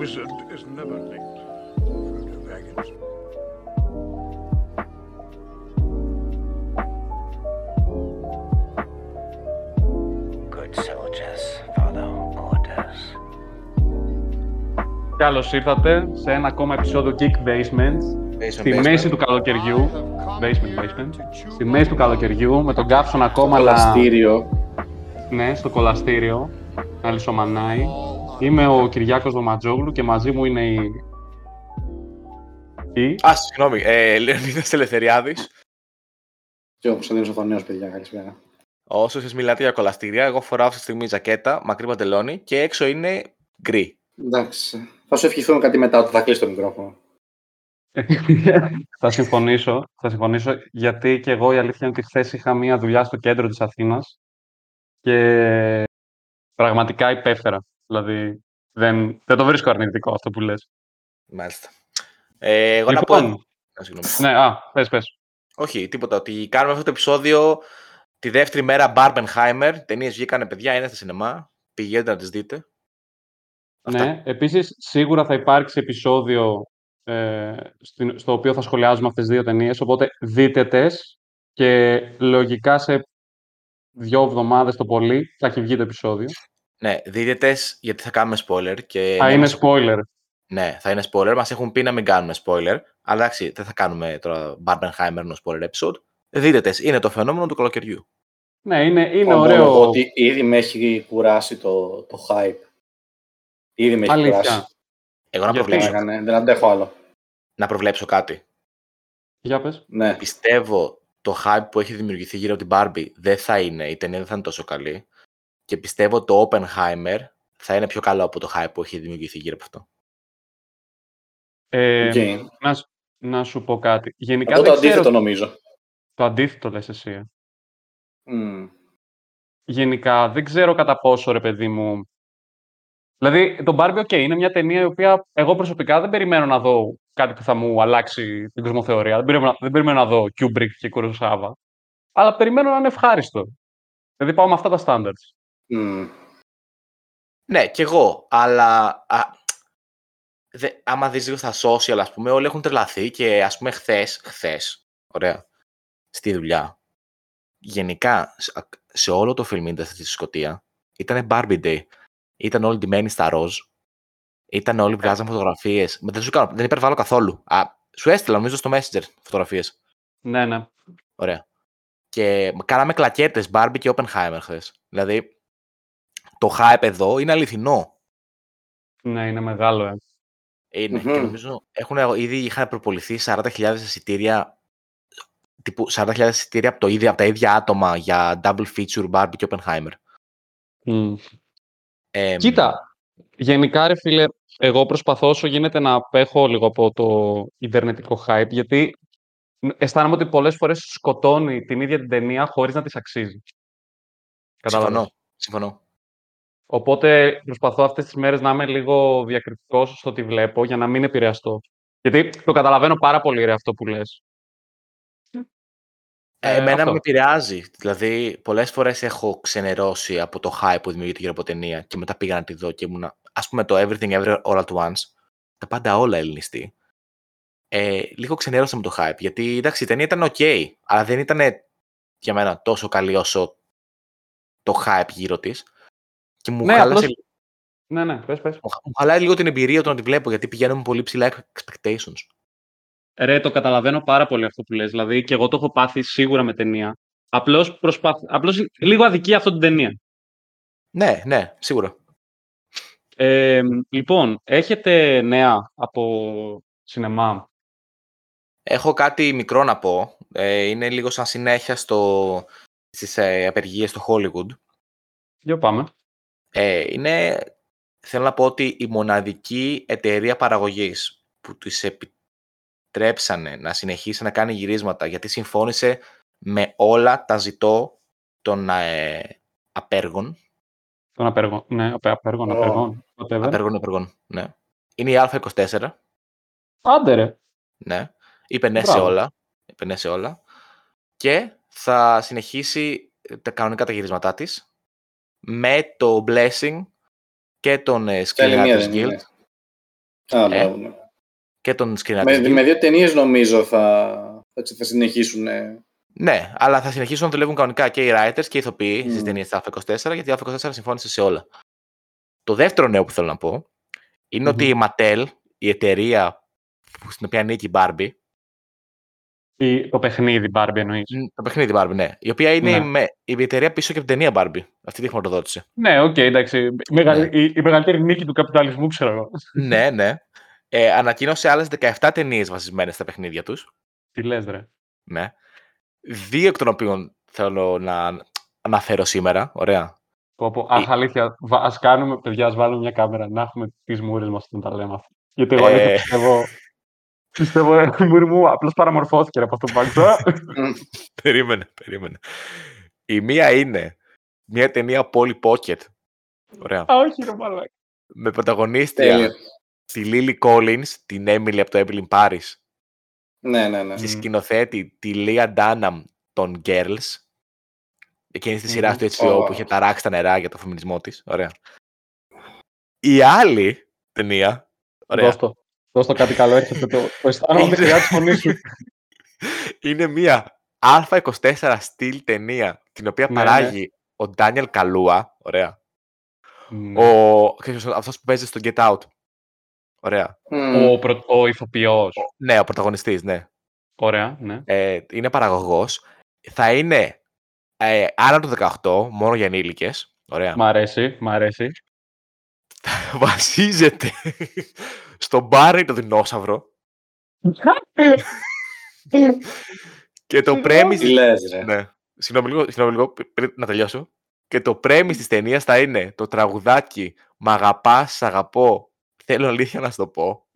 wizard is never linked to Frodo Baggins. Good soldiers follow orders. Καλώς ήρθατε σε ένα ακόμα επεισόδιο Geek Basement. Στη μέση του καλοκαιριού. Basement, basement. Στη μέση του καλοκαιριού με τον κάψον ακόμα αλλά. Κολαστήριο. Ναι, στο κολαστήριο. Να λισομανάει. Είμαι ο Κυριάκος Δωματζόγλου και μαζί μου είναι η. η... Α, συγγνώμη. Ε, Λεωνίδας Ελευθεριάδης. Και ο Κωνσταντίνος Οθονέος, παιδιά, καλησπέρα. Όσο εσείς μιλάτε για κολαστήρια, εγώ φοράω αυτή τη στιγμή ζακέτα, μακρύ παντελόνι και έξω είναι γκρι. Εντάξει. Θα σου ευχηθούμε κάτι μετά όταν θα κλείσει το μικρόφωνο. θα συμφωνήσω, θα συμφωνήσω, γιατί και εγώ η αλήθεια είναι ότι χθες είχα μία δουλειά στο κέντρο της Αθήνας και πραγματικά υπέφερα. Δηλαδή, δεν, δεν το βρίσκω αρνητικό αυτό που λες. Μάλιστα. Ε, εγώ Λοιπόν. να πω... Α, συγγνώμη. Ναι, α, πες, πες. Όχι, τίποτα. Ότι κάνουμε αυτό το επεισόδιο τη δεύτερη μέρα Barbenheimer. Ταινίες βγήκανε, παιδιά, είναι στα σινεμά. Πηγαίνετε να τις δείτε. Αυτά. Ναι, επίσης σίγουρα θα υπάρξει επεισόδιο ε, στην- στο οποίο θα σχολιάζουμε αυτές τις δύο ταινίες, οπότε δείτε τες και λογικά σε δύο εβδομάδες το πολύ θα έχει βγει το επεισόδιο. Ναι, δείτε τες, γιατί θα κάνουμε spoiler. Και θα ναι, είναι μας έχουν- spoiler. Ναι, θα είναι spoiler. Μας έχουν πει να μην κάνουμε spoiler. Αλλά εντάξει, δεν θα κάνουμε τώρα Barbenheimer ενό spoiler episode. Δείτε τες, είναι το φαινόμενο του καλοκαιριού. Ναι, είναι, είναι Μόνο ωραίο. πω Ότι ήδη με έχει κουράσει το, το hype. Ήδη με έχει Αλήθεια. κουράσει. Εγώ να Γιατί; προβλέψω, Έκανε, δεν αντέχω άλλο. να προβλέψω κάτι. Για πες. Ναι. Πιστεύω το hype που έχει δημιουργηθεί γύρω από την Barbie δεν θα είναι, η ταινία δεν θα είναι τόσο καλή. Και πιστεύω το Oppenheimer θα είναι πιο καλό από το hype που έχει δημιουργηθεί γύρω από αυτό. Ε, Οκ. να, σ- να σου πω κάτι. Γενικά Εγώ το δεν ξέρω... αντίθετο νομίζω. Το αντίθετο λες εσύ. ε. Μμ. Γενικά, δεν ξέρω κατά πόσο, ρε παιδί μου... Δηλαδή, το Barbie, OK, είναι μια ταινία η οποία εγώ προσωπικά δεν περιμένω να δω κάτι που θα μου αλλάξει την κοσμοθεωρία. Δεν περιμένω, δεν περιμένω να δω Kubrick και Kurosawa. Αλλά περιμένω να είναι ευχάριστο. Δηλαδή, πάω με αυτά τα standards. Μμ. Ναι, κι εγώ, αλλά α, δε, άμα δεις λίγο στα social, ας πούμε, όλοι έχουν τρελαθεί και ας πούμε χθες, χθες, ωραία, στη δουλειά, γενικά σε, σε όλο το film industry στη Σκωτία, ήταν Barbie Day. Ήταν όλοι ντυμένοι στα ροζ, ήταν όλοι βγάζαν φωτογραφίες, Μα δεν σου κάνω, δεν υπερβάλλω καθόλου. Α, σου έστειλα νομίζω στο Messenger φωτογραφίες. Ναι, ναι. Ωραία. Και κάναμε κλακέτες Barbie και Oppenheimer χθες. Δηλαδή, το hype εδώ είναι αληθινό. Ναι, είναι μεγάλο, ε. Είναι. Και Μμμ. νομίζω έχουν ήδη είχαν προποληθεί 40.000 εισιτήρια τύπου 40.000 εισιτήρια από, το ίδιο, από τα ίδια άτομα για double feature Barbie και Oppenheimer. Μμ. Ε, Κοίτα, γενικά ρε φίλε, εγώ προσπαθώ όσο γίνεται να απέχω λίγο από το ιντερνετικό hype, γιατί αισθάνομαι ότι πολλές φορές σκοτώνει την ίδια την ταινία χωρίς να της αξίζει. Κατάλαβες; Συμφωνώ. Συμφωνώ. Οπότε προσπαθώ αυτές τις μέρες να είμαι λίγο διακριτικός στο τι βλέπω για να μην επηρεαστώ. Γιατί το καταλαβαίνω πάρα πολύ ρε αυτό που λες. Ε, Ε, εμένα αυτό. με επηρεάζει. Δηλαδή, πολλές φορές έχω ξενερώσει από το hype που δημιουργείται γύρω από ταινία και μετά πήγα να τη δω και ήμουνα. Ας πούμε το Everything Everywhere All at Once, τα πάντα όλα ελληνιστή. Ε, λίγο ξενέρωσα με το hype, γιατί εντάξει, η ταινία ήταν ok, αλλά δεν ήταν για μένα τόσο καλή όσο το hype γύρω της. Και μου, Ναι, χάλασε, απλώς- Ναι, ναι, πες, πες. μου χα- μου χαλάει λίγο την εμπειρία του να τη βλέπω, γιατί πηγαίνω με πολύ ψηλά expectations. Ρε, το καταλαβαίνω πάρα πολύ αυτό που λες. Δηλαδή, και εγώ το έχω πάθει σίγουρα με ταινία. Απλώς, προσπαθ... Απλώς λίγο αδικεί αυτό την ταινία. Ναι, ναι, σίγουρα. Ε, λοιπόν, έχετε νέα από σινεμά; Έχω κάτι μικρό να πω. Ε, είναι λίγο σαν συνέχεια στο, στις ε, απεργίες στο Hollywood. Για πάμε. Ε, είναι, θέλω να πω ότι η μοναδική εταιρεία παραγωγής που της επιτρέψανε να συνεχίσει να κάνει γυρίσματα γιατί συμφώνησε με όλα τα ζητώ των ε, απέργων. Τον απέργο. Ναι, απέ- απέργων, Ω. απέργων. Whatever. Απέργων, απέργων, ναι. Είναι η Α24, Άντε ρε. ναι. Είπε ναι σε Μπράβο. όλα. Είπε ναι σε όλα. Και θα συνεχίσει ε, τα κανονικά τα γυρίσματά της με το Blessing και τον ε, Σε άλλη μία Screenwriters δεν Guild. είναι. Α, Ε. μπράβο, ναι. και τον Με, σκηνοθέτη. με δύο ταινίες νομίζω θα, θα, θα συνεχίσουν. ε. Ναι, αλλά θα συνεχίσουν να δουλεύουν κανονικά και οι writers και οι ηθοποιοί Μμμ. στις ταινίες της Α24, γιατί η Α24 συμφώνησε σε όλα. Το δεύτερο νέο που θέλω να πω είναι ότι η Mattel, η εταιρεία που- στην οποία ανήκει η Barbie, Ή το παιχνίδι Barbie εννοείς; μ, το παιχνίδι Barbie, ναι, η οποία είναι Ναι. η με, η εταιρεία πίσω και από την ταινία Barbie, αυτή τη χρηματοδότηση. Ναι, οκ, εντάξει. Η, μεγαλ- η, η μεγαλύτερη νίκη του καπιταλισμού, ξέρω εγώ. ναι, ναι. Ε, ανακοίνωσε άλλες 17 ταινίες βασισμένες στα παιχνίδια τους. Τι λες, ρε. Ναι. Δύο εκ των οποίων θέλω να αναφέρω σήμερα. Ωραία. Πω, πω. Αχ, αλήθεια. βα- Ας κάνουμε, παιδιά, ας βάλουμε μια κάμερα να έχουμε τις μούρες μας όταν τα λέμε αυτά. Γιατί εγώ αλήθεια Ε. πιστεύω... Πιστεύω, ε, η μούρη μου απλώς παραμορφώθηκε ρε, από αυτό που άκουσα. περίμενε, περίμενε. Η μία είναι μια ταινία Polly Pocket. Ωραία. Α, όχι, ρε, μαλάκα. Με πρωταγωνίστρια Τέλειο. τη Lily Collins, την Emily από το Evelyn Paris Ναι, ναι, ναι. και Μμμ. σκηνοθέτη τη Leah Dunham των Girls. Εκείνη τη σειρά Μμμ. του HBO Ω. που είχε ταράξει τα νερά για το φεμινισμό της. Ωραία. Η άλλη ταινία. Ωραία. Δώσ' το. Δώσ' το κάτι καλό, έρχεται το, το αισθάνομαι Είναι- χρειά της φωνής σου. είναι μια Α24 στυλ ταινία την οποία Ναι, παράγει ο Ντάνιελ Καλούα. Ωραία. Μμ. Ο, ξέρεις, αυτός που παίζει στο Get Out. Ωραία. Μμμ. Ο, προ, ο ηθοποιός. Ναι, ο πρωταγωνιστής, ναι. Ωραία, ναι. Ε, είναι παραγωγός. Θα είναι ε, άνω του 18, μόνο για ενήλικες. Ωραία. Μ' αρέσει, μ' αρέσει. Βασίζεται στο Μπάρι το δεινόσαυρο και το πρέμις... Τι λες, ρε. Ναι. Συγγνώμη λίγο, συγγνώμη λίγο, πρι- πριν να τελειώσω. Και το πρέμις της ταινίας θα είναι το τραγουδάκι «Μ' αγαπάς, σ' αγαπώ, θέλω αλήθεια να σου το πω».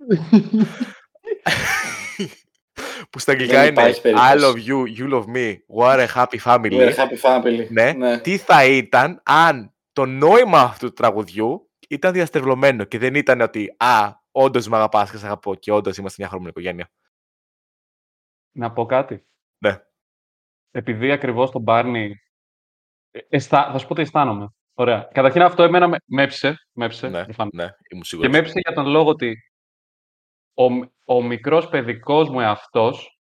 που στα αγγλικά Δεν είναι υπάρχει I περίπτωση. love you, you love me, what a happy family. We're happy family. Ναι. Τι θα ήταν αν το νόημα αυτού του τραγουδιού ήταν διαστρεβλωμένο και δεν ήταν ότι «Α, όντως με αγαπάς και σ' αγαπώ και όντως είμαστε μια χαρούμενη οικογένεια». Να πω κάτι. Ναι. Επειδή ακριβώς τον Μπάρνι... ε, αισθα- Θα σου πω τι αισθάνομαι. Ωραία. Καταρχήν αυτό εμένα με, με έψησε. Με έψησε, Ναι, προφανώς. ναι, ήμουν Και σίγουρος. με έψησε για τον λόγο ότι ο, μ- ο μικρός παιδικός μου εαυτός,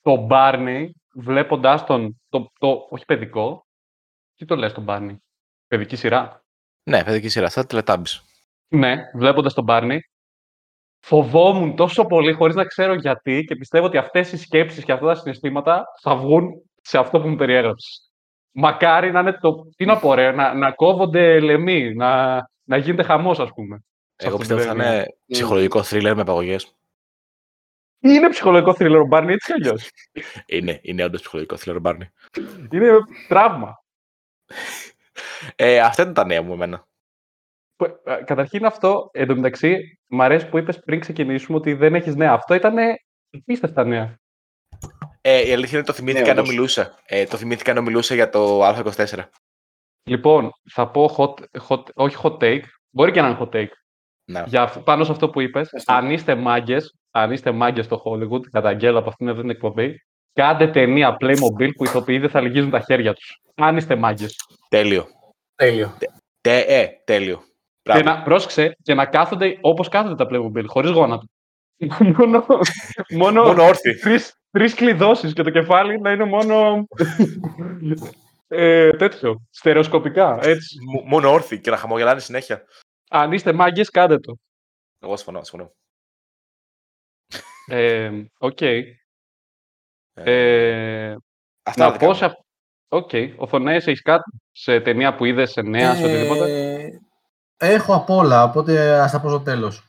τον Μπάρνι, βλέποντας τον, το, το, όχι παιδικό, τι το λες τον Μπάρνι, παιδική σειρά; Ναι, παιδική σειρά, σαν Teletubbies. Ναι, βλέποντας τον Μπάρνι, φοβόμουν τόσο πολύ χωρίς να ξέρω γιατί και πιστεύω ότι αυτές οι σκέψεις και αυτά τα συναισθήματα θα βγουν σε αυτό που μου περιέγραψες. Μακάρι να είναι το... Τι να πω ρε, να, να κόβονται λαιμοί, να, να γίνεται χαμός ας πούμε. σε Εγώ αυτή την πιστεύω θα ταινία. είναι ψυχολογικό θρίλερ με απαγωγές. Είναι ψυχολογικό θρύλο ο Μπάρνι έτσι κι αλλιώς. Είναι, είναι όντως ψυχολογικό θρίλερ, Μπάρνι. Είναι τραύμα. Ε, αυτά ήταν τα νέα μου εμένα. Που- ε, Καταρχήν αυτό, εντωμεταξύ, μ' αρέσει που είπες πριν ξεκινήσουμε ότι δεν έχεις νέα. Αυτό ήταν απίστευτα νέα. Ε, η αλήθεια είναι το θυμήθηκα Ναι, ενώ όντως. μιλούσα. Ε, το θυμήθηκα ενώ μιλούσα για το Α24. Λοιπόν, θα πω hot, hot, όχι hot take, μπορεί και να είναι hot take. Ναι. Για, αυ- πάνω σε αυτό που είπες, Αυτό. αν είστε μάγκες, αν είστε μάγκες στο Hollywood, καταγγέλλω από αυτήν εδώ την εκπομπή, κάντε ταινία Playmobil που οι ηθοποιοί δεν θα λυγίζουν τα χέρια τους. Αν είστε μάγκες. Τέλειο. Τέλειο. Τε, ε, τέλειο. Και Μπράβο. να, πρόσεξε, και να κάθονται όπως κάθονται τα Playmobil, χωρίς γόνατο. μόνο, μόνο, Μόνο όρθιοι. τρεις, τρεις κλειδώσεις και το κεφάλι να είναι μόνο ε, τέτοιο, στερεοσκοπικά, έτσι. Μ- Μόνο όρθιοι και να χαμογελάνε συνέχεια. Αν είστε μάγκες, κάντε το. Εγώ συμφωνώ, συμφωνώ. Ε, Οκ. Ε, Ε, αυτά να δεν πω κάνω. σε... Οκ. Ο Θονέας, έχεις κάτι σε ταινία που είδες, σε νέα, σε οτιδήποτε; Ε, έχω απ' όλα, οπότε ας τα πω στο τέλος.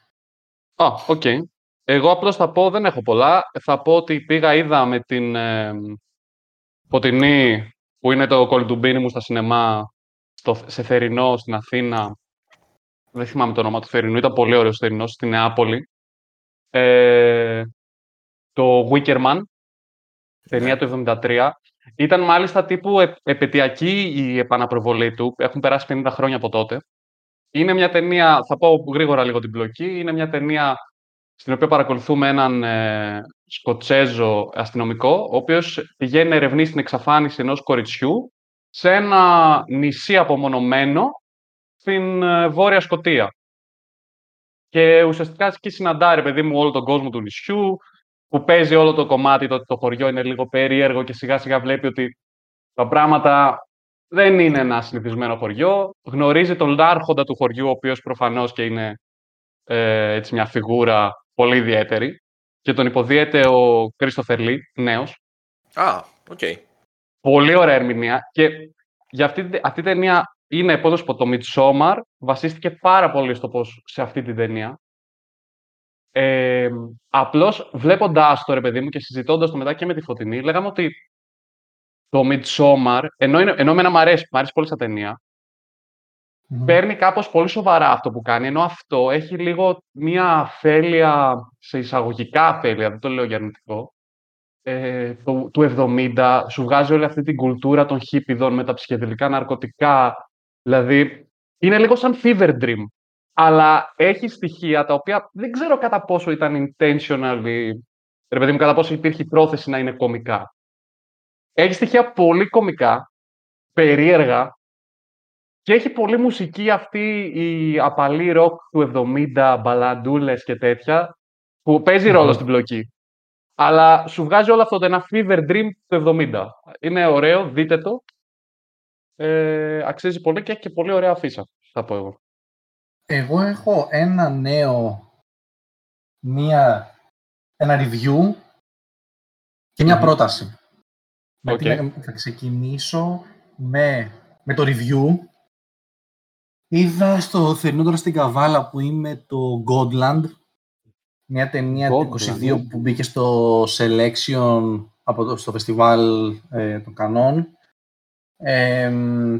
Α, οκ. Εγώ απλώς θα πω, δεν έχω πολλά. Θα πω ότι πήγα, είδα με την ε, Φωτεινή, που είναι το κολυντουμπίνι μου στα σινεμά, στο, σε Θερινό, στην Αθήνα. Δεν θυμάμαι το όνομα του Θερινού, ήταν πολύ ωραίος Θερινός, στη Νεάπολη. Ε, το Wicker Man, ταινία του 73. Ήταν μάλιστα τύπου ε, επαιτειακή η επαναπροβολή του. Έχουν περάσει 50 χρόνια από τότε. Είναι μια ταινία, θα πω γρήγορα λίγο την πλοκή, είναι μια ταινία στην οποία παρακολουθούμε έναν ε, Σκοτσέζο αστυνομικό, ο οποίος πηγαίνει να ερευνήσει την εξαφάνιση ενός κοριτσιού σε ένα νησί απομονωμένο στην ε, Βόρεια Σκοτία. Και ουσιαστικά εκεί συναντάει, ρε παιδί μου, όλο τον κόσμο του νησιού, που παίζει όλο το κομμάτι το ότι το χωριό είναι λίγο περίεργο και σιγά σιγά βλέπει ότι τα πράγματα δεν είναι ένα συνηθισμένο χωριό. Γνωρίζει τον άρχοντα του χωριού, ο οποίος προφανώς και είναι ε, έτσι μια φιγούρα πολύ ιδιαίτερη. Και τον υποδύεται ο Κρίστοφερ Λί, νέος. Α, οκ. Πολύ ωραία ερμηνεία. Και για αυτή, τη- αυτή η ταινία είναι, πώς να σου πω, το Midsommar βασίστηκε πάρα πολύ στο πώς σε αυτή την ταινία. Ε, απλώς βλέποντάς το ρε παιδί μου και συζητώντας το μετά και με τη Φωτεινή, λέγαμε ότι το Midsommar, ενώ, είναι, ενώ εμένα μου αρέσει, μου αρέσει πολύ σαν ταινία, Μμμ. παίρνει κάπως πολύ σοβαρά αυτό που κάνει, ενώ αυτό έχει λίγο μία αφέλεια, σε εισαγωγικά αφέλεια, δεν το λέω για αρνητικό, ε, του, του 70, σου βγάζει όλη αυτή την κουλτούρα των χίπιδων με τα ψυχεδελικά ναρκωτικά, δηλαδή είναι λίγο σαν fever dream, αλλά έχει στοιχεία τα οποία δεν ξέρω κατά πόσο ήταν intentionally, ρε παιδί μου, κατά πόσο υπήρχε η πρόθεση να είναι κομικά. Έχει στοιχεία πολύ κομικά, περίεργα, και έχει πολύ μουσική αυτή η απαλή ροκ του 70, μπαλαντούλες και τέτοια, που παίζει ρόλο Μμμ. στην πλοκή. Αλλά σου βγάζει όλο αυτό το ένα fever dream του 70. Είναι ωραίο, δείτε το. Ε, αξίζει πολύ και έχει και πολύ ωραία αφίσα, θα πω εγώ. Εγώ έχω ένα νέο, μία, ένα review και μια Μμμ. πρόταση. Με Οκ. τι να- θα ξεκινήσω με, με το review. Είδα στο θερινό τώρα στην Καβάλα που είμαι το Godland, μια ταινία του Godland, 22 ναι. που μπήκε στο Selection από το, στο φεστιβάλ ε, των Κανών. Εμ,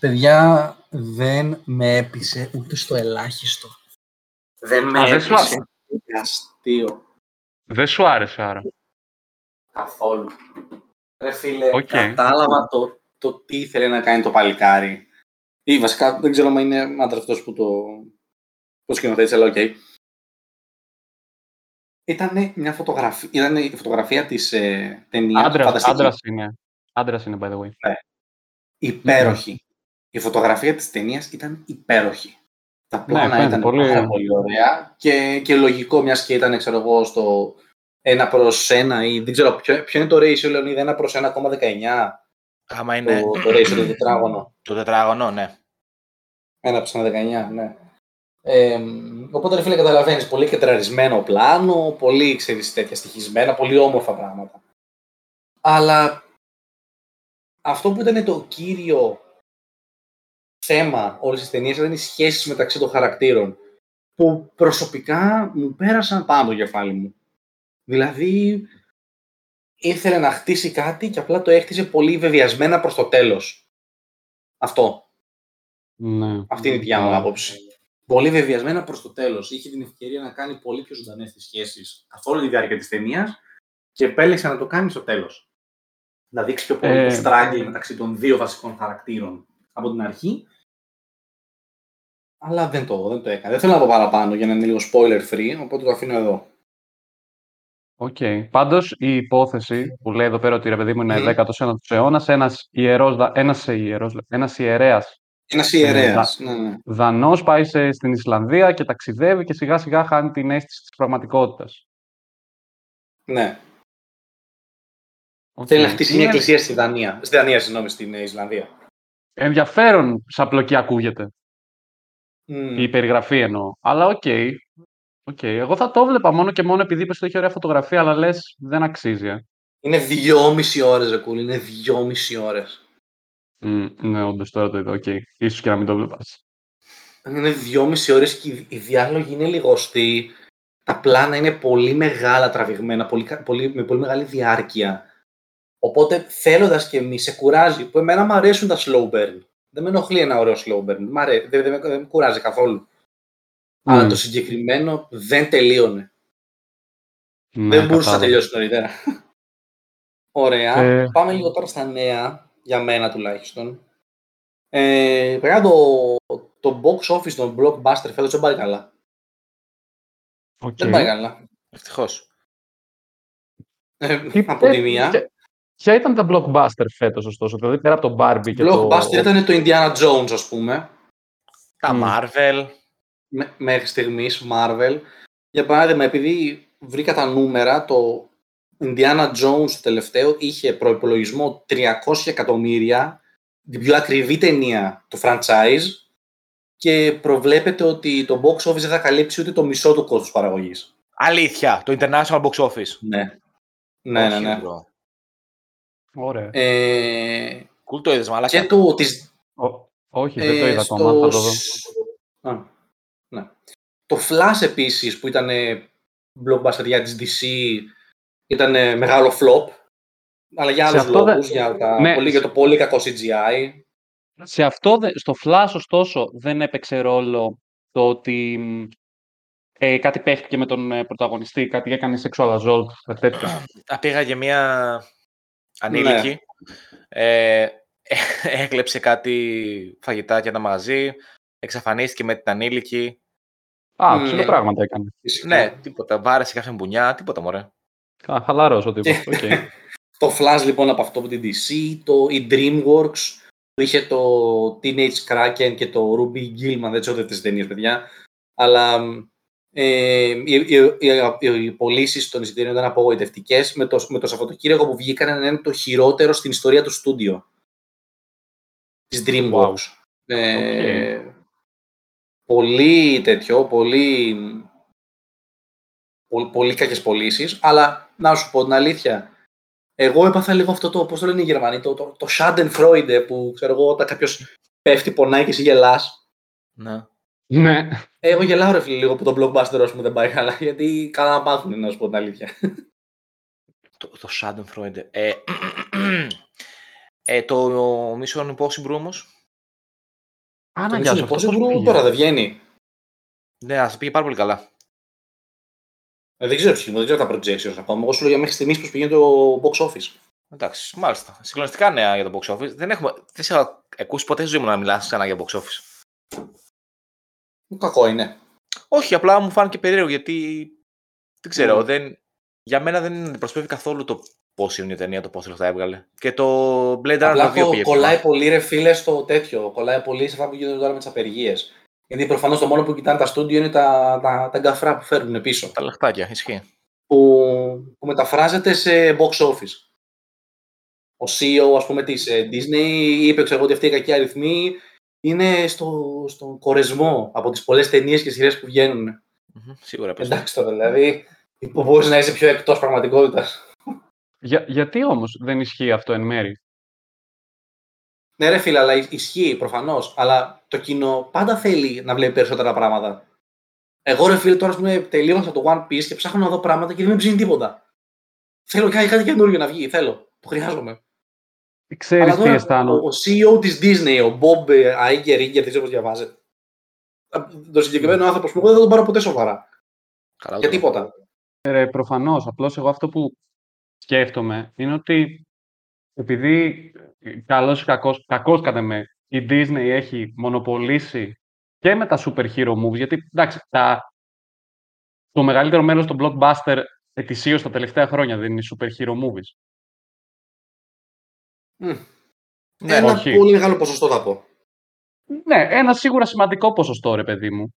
παιδιά, δεν με έπεισε ούτε στο ελάχιστο. Δεν με Α, δεν σου έπεισε. Είναι αστείο. Δεν σου άρεσε άρα. Καθόλου. Ρε φίλε, Οκ. κατάλαβα το, το τι ήθελε να κάνει το παλικάρι. Ή βασικά δεν ξέρω αν είναι άντρα αυτός που το, το σκηνοθέτησε, αλλά οκ. Ήταν μια φωτογραφία, ήταν η φωτογραφία της ε, ταινίας, Άντρας, φανταστική, άντρας είναι. Άντρας είναι, by the way. υπέροχη. Η φωτογραφία της ταινίας ήταν υπέροχη. Τα πλάνα Ναι, φαίνεται ήταν πολύ- πάρα πολύ ωραία και, και λογικό μιας και ήταν, ξέρω εγώ, στο ένα προς ένα ή δεν ξέρω ποιο, ποιο είναι το ratio, Λεωνίδα, ένα προς 1,19 Άμα είναι το, το ratio το τετράγωνο. το τετράγωνο, ναι. Ένα προς ένα 19, ναι. Ε, οπότε, ρε φίλε, καταλαβαίνεις, πολύ κεντραρισμένο πλάνο, πολύ, ξέρεις, τέτοια στοιχισμένα, πολύ όμορφα πράγματα. Αλλά αυτό που ήταν το κύριο θέμα όλης της ταινίας ήταν οι σχέσεις μεταξύ των χαρακτήρων, που προσωπικά μου πέρασαν πάνω το κεφάλι μου. Δηλαδή, ήθελε να χτίσει κάτι και απλά το έχτισε πολύ βεβαιασμένα προς το τέλος. Αυτό. Ναι. Αυτή είναι η δικιά μου Α, άποψη. Πολύ βεβαιασμένα προς το τέλος. Είχε την ευκαιρία να κάνει πολύ πιο ζωντανές τις σχέσεις καθ' όλη τη διάρκεια της ταινίας και επέλεξε να το κάνει στο τέλος. Να δείξει πιο πολύ Ε, το struggle μεταξύ των δύο βασικών χαρακτήρων από την αρχή. Αλλά δεν το, δεν το έκανε. Δεν θέλω να πω παραπάνω για να είναι λίγο spoiler free, οπότε το αφήνω εδώ. Οκ. Πάντως η υπόθεση που λέει εδώ πέρα ότι ρε παιδί μου είναι Μμμ. 19ο αιώνας, ένας ιερός, δα- ένας ιερός, ένας ιερέας Ένας Ε, ιερέας. δα- Ναι, ναι. Δανός πάει σε, στην Ισλανδία και ταξιδεύει και σιγά σιγά χάνει την αίσθηση της πραγματικότητας. ναι. Οκ. Θέλει να χτίσει μια Είναι εκκλησία στη Δανία. Στη Δανία, συγγνώμη, στην ε, Ισλανδία. Ενδιαφέρον σαν πλοκή ακούγεται. Μμ. Η περιγραφή εννοώ. Αλλά OK. OK. Εγώ θα το βλέπα μόνο και μόνο επειδή είπες ότι έχει ωραία φωτογραφία, αλλά λες δεν αξίζει. Ε. Είναι δυόμιση ώρες, ρε κούλη. Είναι δυόμιση ώρες. Μμ, ναι, όντως τώρα το είδα. Οκ. Ίσως και να μην το βλέπας. Είναι δυόμιση ώρες και οι- οι διάλογοι είναι λιγοστοί. Τα πλάνα είναι πολύ μεγάλα τραβηγμένα, πολύ, κα- πολύ, με πολύ μεγάλη διάρκεια. Οπότε θέλοντας και μη σε κουράζει, που εμένα μου αρέσουν τα slow burn. Δεν με ενοχλεί ένα ωραίο slow burn. Μ' αρέ- δεν, δεν, με, δεν με κουράζει καθόλου. Αλλά Μμ. το συγκεκριμένο δεν τελείωνε. Ναι, δεν μπορούσε να κατάλαβα. τελειώσει νωρίτερα. Ωραία. Ε. Πάμε λίγο τώρα στα νέα, για μένα τουλάχιστον. Ε, παιδιά, το, το box office των blockbuster φέτος δεν πάει καλά. Οκ. Δεν πάει καλά. Ευτυχώς. Ε, Τι- από τη ε, μία. ποια- Ποια ήταν τα blockbuster φέτος, ωστόσο, δηλαδή πέρα από τον Barbie και Blockbuster το... ήταν το Indiana Jones, ας πούμε. Τα Μμ. Marvel. Μέ- μέχρι στιγμής Marvel. Για παράδειγμα, επειδή βρήκα τα νούμερα, το Indiana Jones το τελευταίο είχε προϋπολογισμό 300 εκατομμύρια, την πιο ακριβή ταινία του franchise και προβλέπεται ότι το box office δεν θα καλύψει ούτε το μισό του κόστους παραγωγής. Αλήθεια, το International Box Office. Ναι. Ναι, ναι, Όχι, ναι. bro. Ωραία. Ε, Cool το είδες, μαλάκα. και το, της, Ο- όχι, δεν το Ε, είδα στο ακόμα. Θα το δω. Σ- Α, ναι. Το Flash επίσης που ήταν ε, blockbuster για της DC ήταν ε, μεγάλο flop αλλά για Σε άλλους αυτό δεν- λόγους, για, τα, Ναι. πολύ, για το πολύ κακό CGI. Σε αυτό, δε- στο Flash, ωστόσο, δεν έπαιξε ρόλο το ότι μ, ε, κάτι παίχτηκε με τον ε, πρωταγωνιστή, κάτι έκανε sexual assault, κάτι τέτοιο. Α, πήγα για μια ανήλικη. Ε, έκλεψε κάτι φαγητά και ένα μαζί. Εξαφανίστηκε με την ανήλικη. Α, Ναι. ψηλό πράγματα έκανες. Φυσικά. Ναι, τίποτα. Βάρεσε κάποια μπουνιά, τίποτα μωρέ. Α, χαλαρός ο τύπος. Οκ. Το Flash λοιπόν από αυτό από την DC, το η DreamWorks που είχε το Teenage Kraken και το Ruby Gilman, δεν ξέρω τις ταινίες παιδιά, αλλά ε, οι, οι, οι, οι πωλήσεις των εισιτήριων ήταν απογοητευτικές με το, με το Σαββατοκύριακο που βγήκαν να είναι το χειρότερο στην ιστορία του στούντιο της DreamWorks. Ε, Πολύ τέτοιο, πολύ, πολύ, πολύ κακές πωλήσεις, αλλά να σου πω την αλήθεια, εγώ έπαθα λίγο αυτό το, πώς το λένε οι Γερμανοί, το, το, το Schadenfreude που ξέρω εγώ όταν κάποιος πέφτει, πονάει και εσύ γελάς. Ναι. ναι. Ε, εγώ γελάω ρε φίλε λίγο που το blockbuster ας πούμε δεν πάει καλά, γιατί καλά να πάθουν να σου πω την αλήθεια. Το, το Schadenfreude. Ε, ε, το Mission Impossible όμως. Α, Το να γεια Mission σου, αυτό Impossible πώς πήγε. τώρα δεν βγαίνει. Ναι, ας πήγε πάρα πολύ καλά. Ε, δεν ξέρω ποιος, δεν ξέρω τα projections ακόμα. Εγώ σου λέω για μέχρι στιγμής πώς πηγαίνει το box office. Εντάξει, μάλιστα. Συγκλονιστικά νέα για το box office. Δεν, έχουμε, δεν σε έχω ακούσει ποτέ στη ζωή μου να μιλάς ξανά για box office. Κακό είναι. Όχι, απλά μου φάνηκε περίεργο γιατί δεν ξέρω, Μμμ. δεν, για μένα δεν αντιπροσωπεύει καθόλου το πώς είναι η ταινία, το πόσο λεφτά έβγαλε. Και το Blade Runner Απλά 2 το πήγε κολλάει ψηλά. πολύ ρε φίλε στο τέτοιο. Κολλάει πολύ σε αυτά που γίνονται τώρα με τις απεργίες. Γιατί προφανώς το μόνο που κοιτάνε τα στούντιο είναι τα, τα, τα γκαφρά που φέρνουν πίσω. Τα λεχτάκια, ισχύει. Που, που μεταφράζεται σε box office. Ο CEO, ας πούμε, της ε, Disney είπε, ξέρω εγώ, ότι αυτή η κακή αριθμή είναι στο, στον κορεσμό από τις πολλές ταινίες και σειρές που βγαίνουν. Μμμ, Σίγουρα πες. Εντάξει τώρα, δηλαδή, που μπορείς να είσαι πιο εκτός πραγματικότητας. Για, γιατί όμως δεν ισχύει αυτό εν μέρη; Ναι, ρε φίλε, αλλά ι- ισχύει προφανώς. Αλλά το κοινό πάντα θέλει να βλέπει περισσότερα πράγματα. Εγώ, ρε φίλε, τώρα ας πούμε, τελείωσα το One Piece και ψάχνω να δω πράγματα και δεν με ψήνει τίποτα. Θέλω κάτι, κάτι καινούργιο να βγει. Θέλω. Το χρειάζομαι. Ξέρεις αλλά τι τώρα αισθάνομαι. ο, ο CEO της Disney, ο Bob ε, Iger, Iger, δεν ξέρω πώς διαβάζεται. Α, Το συγκεκριμένο άνθρωπο που εγώ δεν θα τον πάρω ποτέ σοβαρά. Καλά, Για το- τίποτα. Ρε, προφανώς. Απλώς εγώ αυτό που σκέφτομαι είναι ότι επειδή καλός ή κακός, κακός κατά με, η Disney έχει μονοπολίσει και με τα super hero movies, γιατί εντάξει, τα, το μεγαλύτερο μέρος των blockbuster ετησίως τα τελευταία χρόνια δεν είναι super hero movies. Μμ. Ναι, Ένα όχι. πολύ μεγάλο ποσοστό θα πω. Ναι, ένα σίγουρα σημαντικό ποσοστό, ρε παιδί μου.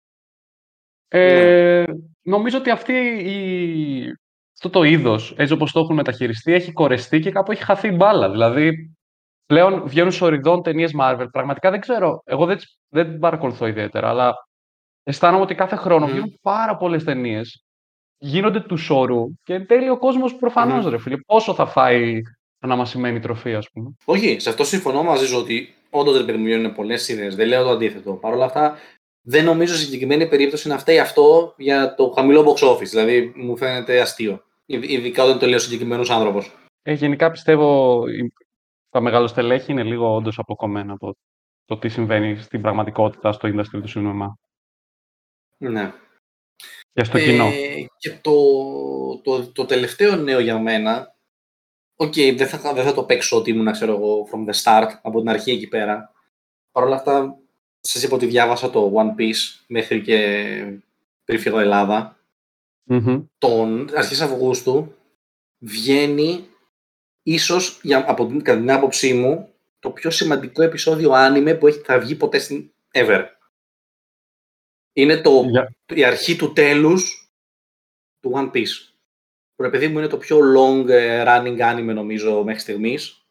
Ε, Νομίζω ότι αυτή η... αυτό το είδος, έτσι όπως το έχουν μεταχειριστεί, έχει κορεστεί και κάπου έχει χαθεί η μπάλα. Δηλαδή, πλέον βγαίνουν σοριδών ταινίες Marvel. Πραγματικά δεν ξέρω, εγώ δεν, τις- δεν την παρακολουθώ ιδιαίτερα, αλλά αισθάνομαι ότι κάθε χρόνο Μμμ. βγαίνουν πάρα πολλές ταινίες. Γίνονται του σώρου και εν τέλει ο κόσμος προφανώς, Μμμ. ρε φίλε, πόσο θα φάει αναμασιμένη τροφή, ας πούμε. Όχι, σε αυτό συμφωνώ μαζί σου ότι όντως δεν περιμένουν πολλές σειρές. Δεν λέω το αντίθετο. Παρ' όλα αυτά, δεν νομίζω στη συγκεκριμένη περίπτωση να φταίει αυτό για το χαμηλό box office. Δηλαδή, μου φαίνεται αστείο. Ιδ- Ειδικά όταν το λέω συγκεκριμένος άνθρωπος. Ε, γενικά πιστεύω η- τα μεγαλοστελέχη είναι λίγο όντως αποκομμένα από το τι συμβαίνει στην πραγματικότητα στο industry του σινεμά Ναι. και στο κοινό. Ε, και το, το, το τελευταίο νέο για μένα. Οκ, δεν, θα, δεν θα το παίξω ότι ήμουν, ξέρω εγώ, from the start, από την αρχή εκεί πέρα. Παρ' όλα αυτά, σας είπα ότι διάβασα το One Piece μέχρι και πριν φύγω Ελλάδα. Μμμ. τον αρχές Αυγούστου βγαίνει ίσως, για, από την, κατά την άποψή μου, το πιο σημαντικό επεισόδιο άνιμε που έχει θα βγει ποτέ στην ever. Είναι το, Για- η αρχή του τέλους του One Piece. Που ρε παιδί μου είναι το πιο long ε, running anime νομίζω μέχρι στιγμής.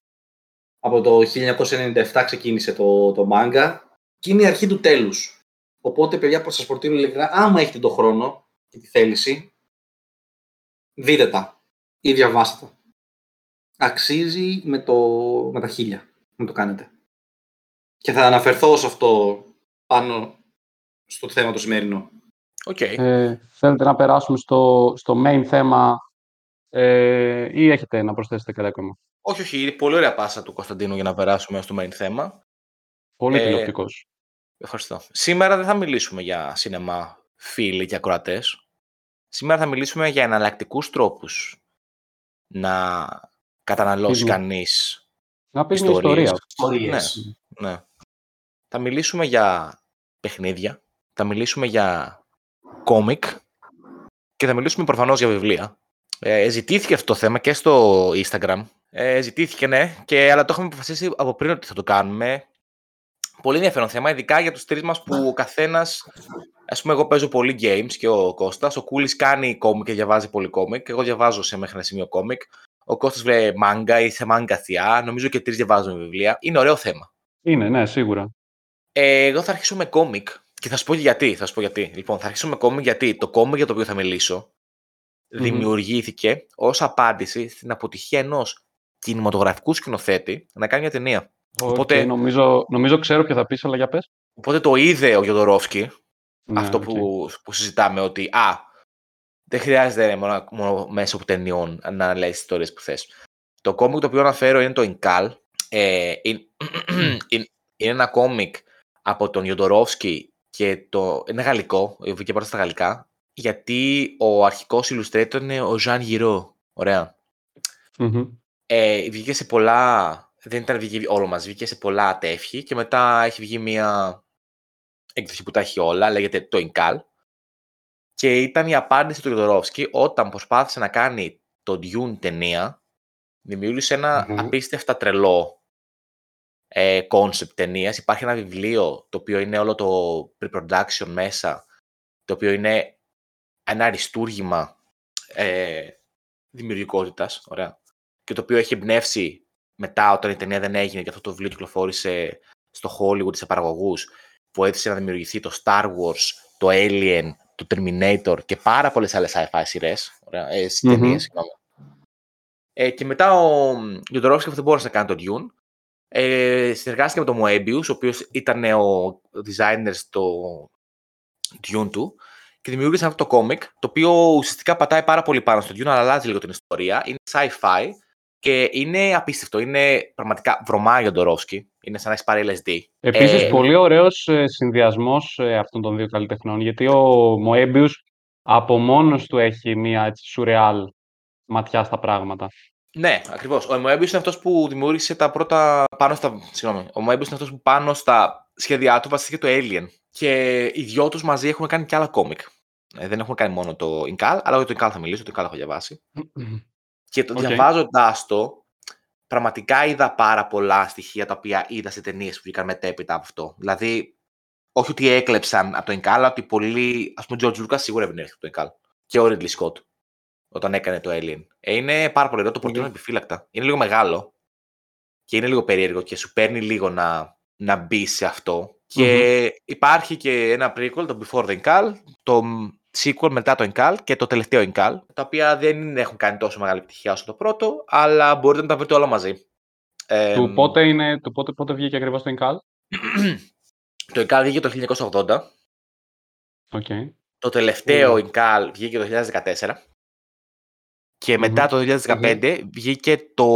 Από το 1997 ξεκίνησε το, το manga και είναι η αρχή του τέλους. Οπότε παιδιά που σας προτείνω ειλικρινά, άμα έχετε τον χρόνο και τη θέληση, δείτε τα ή διαβάστε τα. Αξίζει με, το, με τα χίλια να το κάνετε. Και θα αναφερθώ σε αυτό πάνω στο θέμα το σημερινό. Οκ. Ε, θέλετε να περάσουμε στο, στο main θέμα ε, ή έχετε να προσθέσετε κάτι ακόμα; Όχι, όχι, είναι πολύ ωραία πάσα του Κωνσταντίνου για να περάσουμε στο main θέμα. Πολύ Ε, τηλεοπτικός. Ευχαριστώ. Σήμερα δεν θα μιλήσουμε για σινεμά, φίλοι και ακροατές. Σήμερα θα μιλήσουμε για εναλλακτικούς τρόπους να καταναλώσει Μμμ. κανείς Να πεις μια ιστορίες. ιστορία. Ιστορίες. Ναι. Θα μιλήσουμε για παιχνίδια, θα μιλήσουμε για κόμικ και θα μιλήσουμε προφανώς για βιβλία. Ε, ζητήθηκε αυτό το θέμα και στο Instagram. Ε, ζητήθηκε, ναι, και, αλλά το είχαμε αποφασίσει από πριν ότι θα το κάνουμε. Πολύ ενδιαφέρον θέμα, ειδικά για τους τρεις μας που ο καθένας... Ας πούμε, εγώ παίζω πολύ games και ο Κώστας. Ο Κούλης κάνει κόμικ και διαβάζει πολύ κόμικ. Εγώ διαβάζω σε μέχρι ένα σημείο κόμικ. Ο Κώστας βλέπει μάγκα ή σε μάγκα θεία. Νομίζω και τρεις διαβάζουμε βιβλία. Είναι ωραίο θέμα. Είναι, ναι, σίγουρα. Ε, εγώ θα αρχίσω με κόμικ και θα σου πω και γιατί. Θα σου πω γιατί. Λοιπόν, θα αρχίσω με κόμικ γιατί το κόμικ για το οποίο θα μιλήσω Μμμ. δημιουργήθηκε ως απάντηση στην αποτυχία ενός κινηματογραφικού σκηνοθέτη να κάνει μια ταινία. Οκ, Οπότε- νομίζω, νομίζω ξέρω ποιο θα πεις, αλλά για πες. Οπότε το είδε ο Jodorowsky, Ναι, αυτό οκ. που, που συζητάμε, ότι α, δεν χρειάζεται μόνο, μόνο μέσω από ταινιών να λέει τις ιστορίες που θες. Το κόμικ το οποίο αναφέρω είναι το Incal. Ε, είναι, είναι, είναι ένα κόμικ από τον Ιοντορόφσκι και το, είναι γαλλικό, βγήκε πρώτα στα γαλλικά, γιατί ο αρχικός illustrator είναι ο Jean Giraud. Ωραία. Μμμ. Ε, βγήκε σε πολλά. Δεν ήταν βγήκε όλο μας, βγήκε σε πολλά τεύχη και μετά έχει βγει μια έκδοση που τα έχει όλα, λέγεται το Inkal. Και ήταν η απάντηση του Γιωδωρόφσκι όταν προσπάθησε να κάνει το Dune ταινία, δημιούργησε ένα Μμμ. απίστευτα τρελό ε, concept ταινίας. Υπάρχει ένα βιβλίο το οποίο είναι όλο το pre-production μέσα, το οποίο είναι ένα αριστούργημα ε, δημιουργικότητας, ωραία, και το οποίο έχει εμπνεύσει μετά όταν η ταινία δεν έγινε και αυτό το βιβλίο κυκλοφόρησε στο Hollywood σε παραγωγούς που έθεσε να δημιουργηθεί το Star Wars, το Alien, το Terminator και πάρα πολλές άλλες sci-fi σειρές, ωραία, ε, Μμμ. ταινίες, συγγνώμη. Ε, και μετά ο Γιοντορόφσκι δεν μπόρεσε να κάνει το Dune. Ε, συνεργάστηκε με τον Moebius, ο οποίος ήταν ο designer στο Dune του και δημιούργησε αυτό το κόμικ, το οποίο ουσιαστικά πατάει πάρα πολύ πάνω στο Dune, αλλά αλλάζει λίγο την ιστορία. Είναι sci-fi και είναι απίστευτο. Είναι πραγματικά βρωμάει ο Ντορόφσκι. Είναι σαν να έχει πάρει LSD. Επίσης, Ε, πολύ ωραίος ε, συνδυασμός ε, αυτών των δύο καλλιτεχνών, γιατί ο Μοέμπιους από μόνος του έχει μία έτσι, σουρεάλ ματιά στα πράγματα. Ναι, ακριβώς. Ο Moebius είναι αυτός που δημιούργησε τα πρώτα. Πάνω στα. Συγγνώμη. Ο Moebius είναι αυτός που πάνω στα σχέδιά του βασίστηκε το Alien. Και οι δυο τους μαζί έχουν κάνει και άλλα κόμικ. Ε, δεν έχουν κάνει μόνο το Incal, αλλά για το Incal θα μιλήσω, το Incal έχω διαβάσει. Και το Οκ. διαβάζοντά το, πραγματικά είδα πάρα πολλά στοιχεία τα οποία είδα σε ταινίες που βγήκαν μετέπειτα από αυτό. Δηλαδή, όχι ότι έκλεψαν από το Inkal, αλλά ότι πολλοί. Α πούμε, ο George Lucas σίγουρα εμπνεύστηκε από το Inkal. Και ο Ridley Scott όταν έκανε το Alien. Ε, είναι πάρα πολύ ωραίο, το προτείνω επιφύλακτα. Είναι λίγο μεγάλο και είναι λίγο περίεργο και σου παίρνει λίγο να, να μπει σε αυτό. Και υπάρχει και ένα prequel, το Before the Inkal, το sequel μετά το Inkal και το τελευταίο Inkal, τα οποία δεν έχουν κάνει τόσο μεγάλη επιτυχία όσο το πρώτο, αλλά μπορείτε να τα βρείτε όλα μαζί. Ε, του πότε, είναι, του πότε, πότε βγήκε ακριβώς το Incal. το Incal βγήκε το 1980, Οκ. το τελευταίο Ου. Incal βγήκε το 2014 και μετά Μμμ. το 2015 βγήκε το,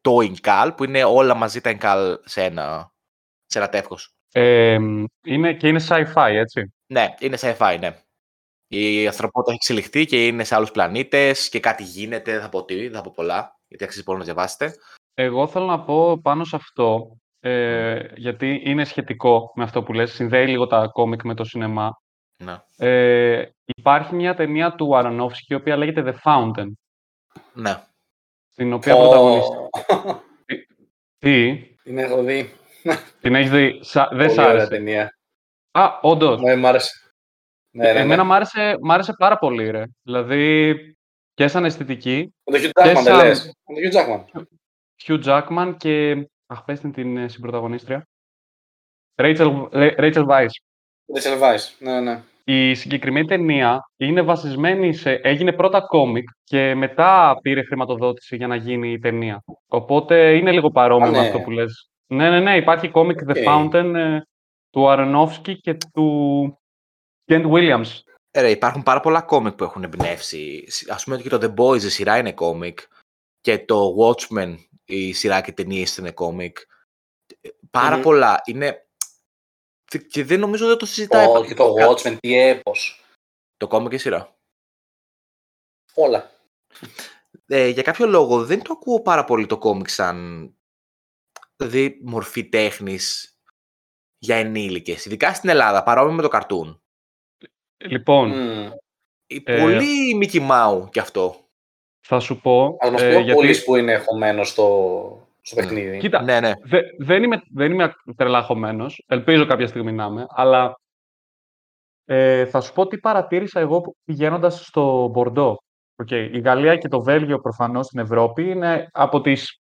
το Incal, που είναι όλα μαζί τα Incal σε ένα, σε ένα τεύχος. Ε, είναι, και είναι sci-fi, έτσι. Ναι, είναι sci-fi, ναι. Η ανθρωπότητα έχει εξελιχθεί και είναι σε άλλους πλανήτες και κάτι γίνεται, δεν θα πω τι, δεν θα πω πολλά, γιατί αξίζει πολύ να διαβάσετε. Εγώ θέλω να πω πάνω σε αυτό, ε, γιατί είναι σχετικό με αυτό που λες, συνδέει λίγο τα κόμικ με το σινεμά. Ναι. Ε, υπάρχει μια ταινία του Αρανόφσκι, η οποία λέγεται The Fountain, ναι. στην οποία πρωταγωνιστεί. Ω, Τι, Την έχω δει. την έχεις δει, σα- δεν Πολύ σ' ωραία άρεσε. ταινία. Α, όντως. Ναι, μ' άρεσε. Ναι, ναι, ναι. Εμένα μ' άρεσε, μ' άρεσε πάρα πολύ, ρε. Δηλαδή, και σαν αισθητική, Με τον Hugh Jackman δεν σαν- λες. Με τον Hugh Jackman. Hugh Jackman και... Αχ, πες την, την ε, συμπροταγωνίστρια. Rachel, Rachel Weisz. Rachel Weisz. Ναι, ναι. Η συγκεκριμένη ταινία είναι βασισμένη σε... Έγινε πρώτα κόμικ και μετά πήρε χρηματοδότηση για να γίνει η ταινία. Οπότε είναι λίγο παρόμοιο Α, με ναι. αυτό που λες. Ναι, ναι, ναι. Υπάρχει κόμικ The Οκ. Fountain ε, του Aronofsky και του Kent Williams. Ε, Ρε, υπάρχουν πάρα πολλά κόμικ που έχουν εμπνεύσει. Α πούμε και το The Boys η σειρά είναι κόμικ. Και το Watchmen η σειρά και ταινίες είναι κόμικ. Ε, Πάρα Μμμ. πολλά. Είναι. Και δεν νομίζω ότι το συζητάμε. Το, και το Watchmen, τι έπος. Το κόμικ και η σειρά. Όλα. Ε, για κάποιο λόγο δεν το ακούω πάρα πολύ το κόμικ σαν δηλαδή, μορφή τέχνης για ενήλικες. Ειδικά στην Ελλάδα, παρόμοιο με το καρτούν. Λοιπόν, Μμμ. Ε, Πολύ Mickey Mouse κι αυτό. θα σου πω... Αλλά μας ε, πει ο γιατί- Πόλης που είναι χωμένος στο, στο Ναι. παιχνίδι. Κοίτα, Ναι, ναι. Δε, δεν, είμαι, δεν είμαι τρελαχωμένος. Ελπίζω κάποια στιγμή να είμαι. Αλλά ε, θα σου πω τι παρατήρησα εγώ πηγαίνοντας στο Μπορντό. Okay. Η Γαλλία και το Βέλγιο προφανώς στην Ευρώπη είναι από τις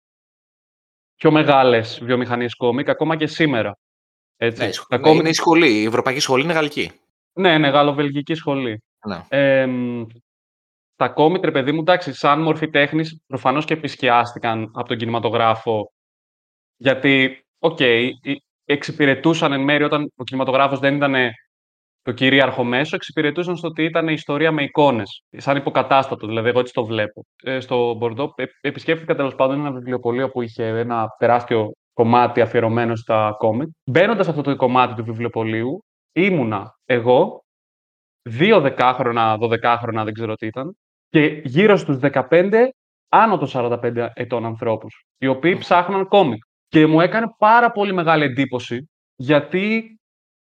πιο μεγάλες βιομηχανίες κόμικ, ακόμα και σήμερα. Έτσι. ναι, η Τα σχολή- κόμικ- Είναι η σχολή. Η Ευρωπαϊκή Σχολή είναι γαλλική. Ναι, ναι, γαλλοβελγική σχολή. Ναι. Ε, μ, τα κόμικ, ρε παιδί μου, εντάξει, σαν μορφή τέχνης, προφανώς και επισκιάστηκαν από τον κινηματογράφο, γιατί, οκ, ε, εξυπηρετούσαν εν μέρει όταν ο κινηματογράφος δεν ήταν το κυρίαρχο μέσο, εξυπηρετούσαν στο ότι ήταν ιστορία με εικόνες, σαν υποκατάστατο, δηλαδή εγώ έτσι το βλέπω. Ε, στο Μπορντό ε, επισκέφθηκα τέλος πάντων ένα βιβλιοπωλείο που είχε ένα τεράστιο κομμάτι αφιερωμένο στα κόμικ. Μπαίνοντας σε αυτό το κομμάτι του βιβλιοπωλείου, ήμουνα εγώ, δύο δεκάχρονα, δωδεκάχρονα, δεν ξέρω τι ήταν, και γύρω στους 15 άνω των 45 ετών ανθρώπους, οι οποίοι ψάχναν κόμικ. Και μου έκανε πάρα πολύ μεγάλη εντύπωση, γιατί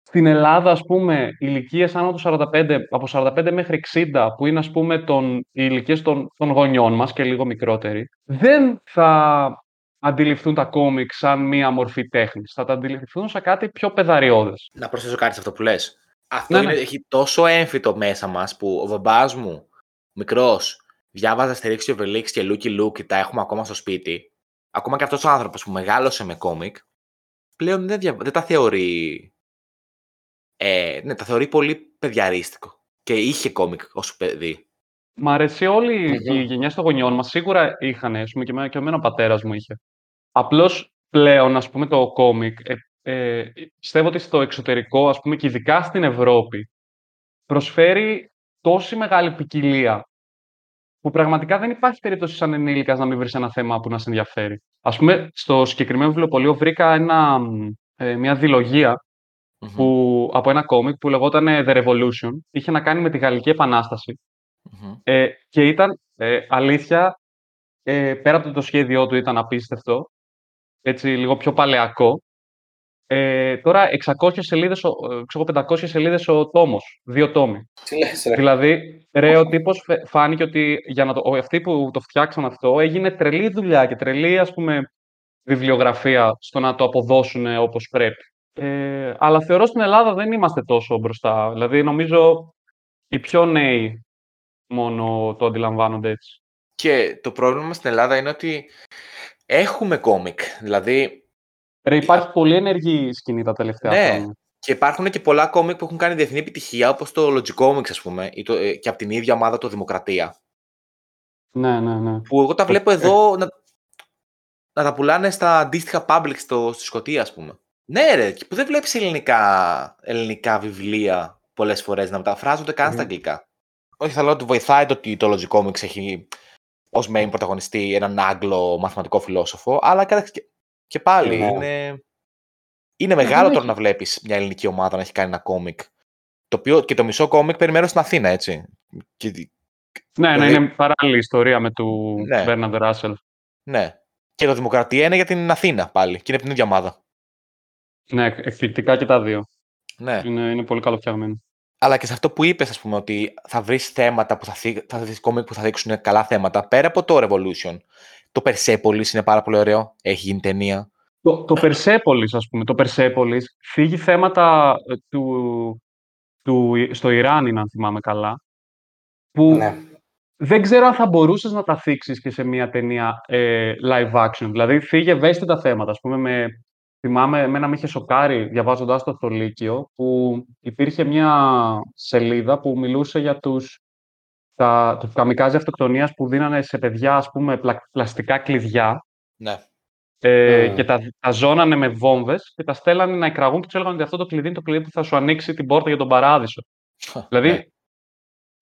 στην Ελλάδα, ας πούμε, ηλικίες άνω των 45, από 45 μέχρι 60, που είναι, ας πούμε, των, οι ηλικίες των, των γονιών μας και λίγο μικρότεροι, δεν θα αντιληφθούν τα κόμικ σαν μία μορφή τέχνης. Θα τα αντιληφθούν σαν κάτι πιο πεδαριώδες. Να προσθέσω κάτι σε αυτό που λες. Αυτό Ναι, είναι, ναι. έχει τόσο έμφυτο μέσα μας που ο μπαμπάς μου, μικρός, διάβαζε Αστερίξ και Οβελίξ και Λούκι Λουκ και τα έχουμε ακόμα στο σπίτι. Ακόμα και αυτός ο άνθρωπος που μεγάλωσε με κόμικ, πλέον δεν, δια- δεν τα θεωρεί... Ε, ναι, τα θεωρεί πολύ παιδιαρίστικο. Και είχε κόμικ ως παιδί. Μ' αρέσει όλη Μμμ. η γενιά των γονιών μας. Σίγουρα είχαν, ας πούμε, και, εμένα, και εμένα ο πατέρας μου είχε. Απλώς πλέον, ας πούμε, το κόμικ, ε, ε, πιστεύω ότι στο εξωτερικό, ας πούμε, και ειδικά στην Ευρώπη, προσφέρει τόση μεγάλη ποικιλία που πραγματικά δεν υπάρχει περίπτωση σαν ενήλικας να μην βρεις ένα θέμα που να σε ενδιαφέρει. Ας πούμε, στο συγκεκριμένο βιβλιοπωλείο βρήκα ένα, μ, ε, μια δηλογία Μμμ, που, από ένα κόμικ που λεγόταν ε, The Revolution. Είχε να κάνει με τη Γαλλική Επανάσταση. μμμ. Ε, και ήταν ε, αλήθεια, ε, πέρα από το, το σχέδιό του ήταν απίστευτο, έτσι λίγο πιο παλαιακό. Ε, τώρα 600 σελίδες, ο- ε, ξέρω, 500 σελίδες ο τόμος, δύο τόμοι. Τι λες, ρε. Δηλαδή, ρε, ο τύπος φε- φάνηκε ότι για να το, ο- αυτοί που το φτιάξαν αυτό έγινε τρελή δουλειά και τρελή, ας πούμε, βιβλιογραφία στο να το αποδώσουν όπως πρέπει. Ε, αλλά θεωρώ στην Ελλάδα δεν είμαστε τόσο μπροστά. Δηλαδή, νομίζω οι πιο νέοι μόνο το αντιλαμβάνονται έτσι. Και το πρόβλημα μας στην Ελλάδα είναι ότι έχουμε κόμικ. Δηλαδή, Ρε, υπάρχει πολύ ενεργή σκηνή τα τελευταία Ναι. χρόνια. και υπάρχουν και πολλά κόμικ που έχουν κάνει διεθνή επιτυχία, όπως το Logicomics, ας πούμε, ή το, ε, και από την ίδια ομάδα το Δημοκρατία. Ναι, ναι, ναι. Που εγώ τα βλέπω εδώ να, να τα πουλάνε στα αντίστοιχα public στο, στη Σκωτία, ας πούμε. Ναι, ρε, και που δεν βλέπεις ελληνικά, ελληνικά βιβλία πολλές φορές να μεταφράζονται καν στα Μμμ. αγγλικά. Όχι, θα λέω ότι βοηθάει το ότι το Logicomics έχει ως main πρωταγωνιστή έναν Άγγλο μαθηματικό φιλόσοφο, αλλά κοίταξε και, και πάλι Ναι. είναι, είναι μεγάλο δεν τώρα να βλέπεις μια ελληνική ομάδα να έχει κάνει ένα κόμικ. Το οποίο και το μισό κόμικ περιμένω στην Αθήνα, έτσι. Και, Ναι, ναι, Δηλαδή- είναι παράλληλη ιστορία με του Ναι. Μπέρναντ Ράσελ. ναι. Και το Δημοκρατία είναι για την Αθήνα πάλι. Και είναι από την ίδια ομάδα. Ναι, εκ- εκπληκτικά και τα δύο. Ναι. Είναι, είναι πολύ καλοφτιαγμένο. Αλλά και σε αυτό που είπες, ας πούμε, ότι θα βρεις θέματα που θα, θί... θα δεις κόμικ που θα δείξουν καλά θέματα, πέρα από το Revolution. Το Persepolis είναι πάρα πολύ ωραίο. Έχει γίνει ταινία. Το, το Persepolis, ας πούμε, το Persepolis φύγει θέματα ε, του, του, στο Ιράν είναι, αν θυμάμαι καλά, που Ναι. δεν ξέρω αν θα μπορούσες να τα θίξεις και σε μια ταινία ε, live action. Δηλαδή, φύγε ευαίσθητα θέματα. Ας πούμε, με, θυμάμαι, εμένα με είχε σοκάρει διαβάζοντας το στο Λύκειο, που υπήρχε μια σελίδα που μιλούσε για τους, τα, τους καμικάζι αυτοκτονίας που δίνανε σε παιδιά, ας πούμε, πλα- πλαστικά κλειδιά Ναι. ε, Μμμ. και τα, τα ζώνανε με βόμβες και τα στέλνανε να εκραγούν και τους έλεγαν ότι αυτό το κλειδί είναι το κλειδί που θα σου ανοίξει την πόρτα για τον παράδεισο. Δηλαδή, Ναι.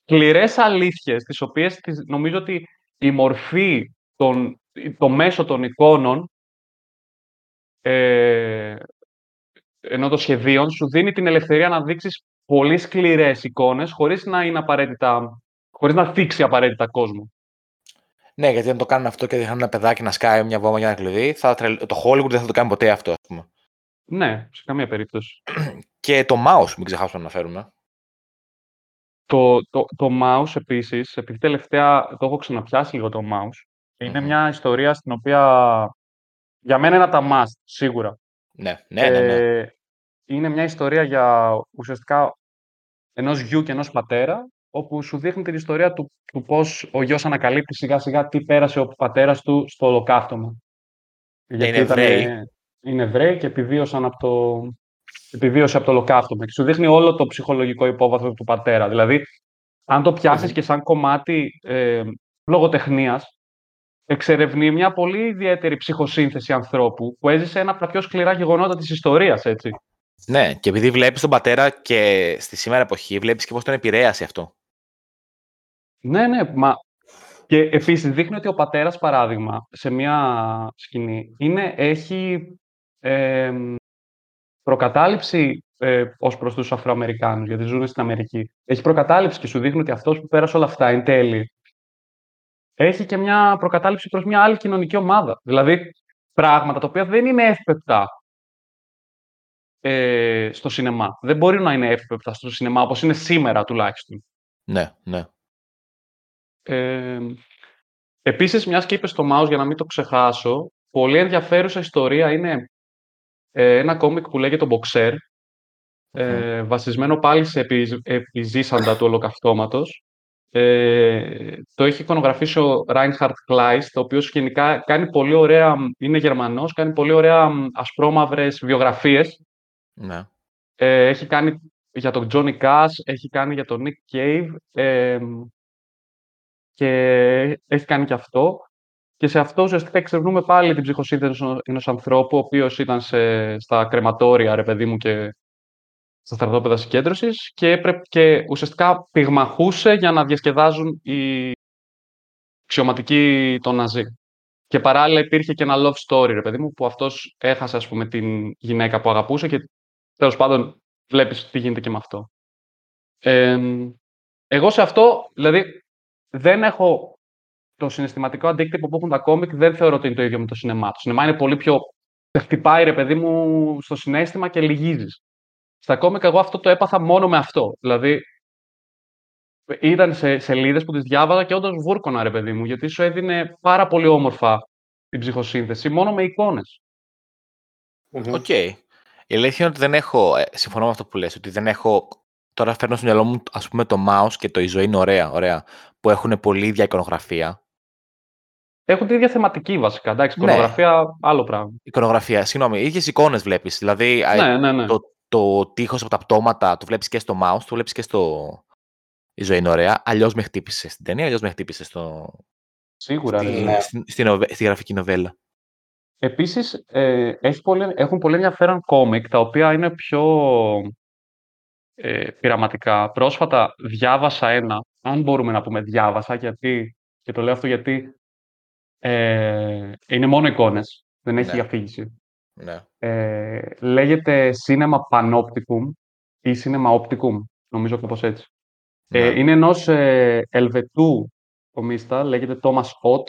σκληρές αλήθειες, τις οποίες τις, νομίζω ότι η μορφή, των, το μέσο των εικόνων, ε, ενώ των σχεδίων, σου δίνει την ελευθερία να δείξεις πολύ σκληρές εικόνες, χωρίς να είναι απαραίτητα, χωρίς να θίξει απαραίτητα κόσμο. Ναι, γιατί αν το κάνουν αυτό και δείχνουν ένα παιδάκι να σκάει μια βόμβα για ένα κλειδί, θα τρελ... το Hollywood δεν θα το κάνει ποτέ αυτό, ας πούμε. Ναι, σε καμία περίπτωση. Και το mouse, μην ξεχάσουμε να αναφέρουμε. Το, το, το mouse επίσης, επειδή τελευταία το έχω ξαναπιάσει λίγο το mouse, είναι Μμμ. μια ιστορία στην οποία για μένα είναι από τα must, σίγουρα. Ναι, ναι, ναι. ναι. Ε, είναι μια ιστορία για ουσιαστικά ενός γιου και ενός πατέρα, όπου σου δείχνει την ιστορία του, του πώς ο γιος ανακαλύπτει σιγά σιγά τι πέρασε ο πατέρας του στο ολοκαύτωμα. είναι Εβραίοι. είναι Εβραίοι και επιβίωσαν από το, επιβίωσε από το ολοκαύτωμα. Και σου δείχνει όλο το ψυχολογικό υπόβαθρο του πατέρα. Δηλαδή, αν το πιάσεις Μμμ. και σαν κομμάτι ε, λογοτεχνίας, εξερευνεί μια πολύ ιδιαίτερη ψυχοσύνθεση ανθρώπου που έζησε ένα από τα πιο σκληρά γεγονότα της ιστορίας, έτσι. Ναι, και επειδή βλέπεις τον πατέρα και στη σήμερα εποχή, βλέπεις και πώς τον επηρέασε αυτό. Ναι, ναι, μα... Και επίσης δείχνει ότι ο πατέρας, παράδειγμα, σε μια σκηνή, είναι, έχει ε, προκατάληψη ε, ως προς τους Αφροαμερικάνους, γιατί ζουν στην Αμερική. Έχει προκατάληψη και σου δείχνει ότι αυτός που πέρασε όλα αυτά εν τέλει, έχει και μια προκατάληψη προς μια άλλη κοινωνική ομάδα. Δηλαδή, πράγματα τα οποία δεν είναι εύπεπτα ε, στο σινεμά. Δεν μπορεί να είναι εύπεπτα στο σινεμά, όπως είναι σήμερα τουλάχιστον. Ναι, ναι. Ε, επίσης, μιας και είπες το mouse, για να μην το ξεχάσω, πολύ ενδιαφέρουσα ιστορία είναι ε, ένα κόμικ που λέγεται το Boxer, ε, βασισμένο πάλι σε επι, επιζήσαντα του ολοκαυτώματος. Ε, το έχει εικονογραφήσει ο Reinhard Kleist, ο οποίος γενικά κάνει πολύ ωραία, είναι Γερμανός, κάνει πολύ ωραία μ, ασπρόμαυρες βιογραφίες. ναι. Ε, έχει κάνει για τον Johnny Cash, έχει κάνει για τον Nick Cave ε, και έχει κάνει και αυτό. Και σε αυτό ουσιαστικά εξερευνούμε πάλι την ψυχοσύνθεση ενός ανθρώπου, ο οποίος ήταν σε, στα κρεματόρια, ρε παιδί μου, και στα στρατόπεδα συγκέντρωσης και, έπρεπε, και ουσιαστικά πυγμαχούσε για να διασκεδάζουν οι αξιωματικοί των Ναζί. Και παράλληλα υπήρχε και ένα love story, ρε παιδί μου, που αυτός έχασε, ας πούμε, την γυναίκα που αγαπούσε και τέλος πάντων βλέπεις τι γίνεται και με αυτό. Ε, εγώ σε αυτό, δηλαδή, δεν έχω το συναισθηματικό αντίκτυπο που έχουν τα κόμικ, δεν θεωρώ ότι είναι το ίδιο με το σινεμά. Το σινεμά είναι πολύ πιο... Σε χτυπάει, ρε παιδί μου, στο συναίσθημα και λυγίζεις. Στα κόμικ εγώ αυτό το έπαθα μόνο με αυτό. Δηλαδή, ήταν σε σελίδες που τις διάβαζα και όντως βούρκωνα, ρε παιδί μου, γιατί σου έδινε πάρα πολύ όμορφα την ψυχοσύνθεση, μόνο με εικόνες. Μμμ. Οκ. Η αλήθεια είναι ότι δεν έχω, ε, συμφωνώ με αυτό που λες, ότι δεν έχω, τώρα φέρνω στο μυαλό μου ας πούμε το Maus και το η ζωή είναι ωραία, ωραία, που έχουν πολύ ίδια εικονογραφία. Έχουν την ίδια θεματική βασικά, εντάξει, Ναι. εικονογραφία, άλλο πράγμα. Εικονογραφία, συγγνώμη, ίδιες εικόνες βλέπεις, δηλαδή α, Ναι, ναι, ναι. το, το τείχος από τα πτώματα το βλέπεις και στο mouse, το βλέπεις και στο η ζωή είναι ωραία, αλλιώς με χτύπησε στην ταινία, αλλιώς με χτύπησε στο, Σίγουρα, ρε. στη, Ναι. στη, στη, νοβε- στη γραφική νοβέλα. Επίσης, ε, έχει πολύ, έχουν πολύ ενδιαφέρον κόμικ, τα οποία είναι πιο ε, πειραματικά. Πρόσφατα διάβασα ένα, αν μπορούμε να πούμε διάβασα, γιατί, και το λέω αυτό γιατί ε, είναι μόνο εικόνες, δεν έχει Ναι. αφήγηση. Ναι. Ε, λέγεται Cinema Panopticum ή Cinema Opticum, νομίζω κάπως έτσι. ναι. Ε, είναι ενός ε, Ελβετού κομίστα, λέγεται Thomas Ott.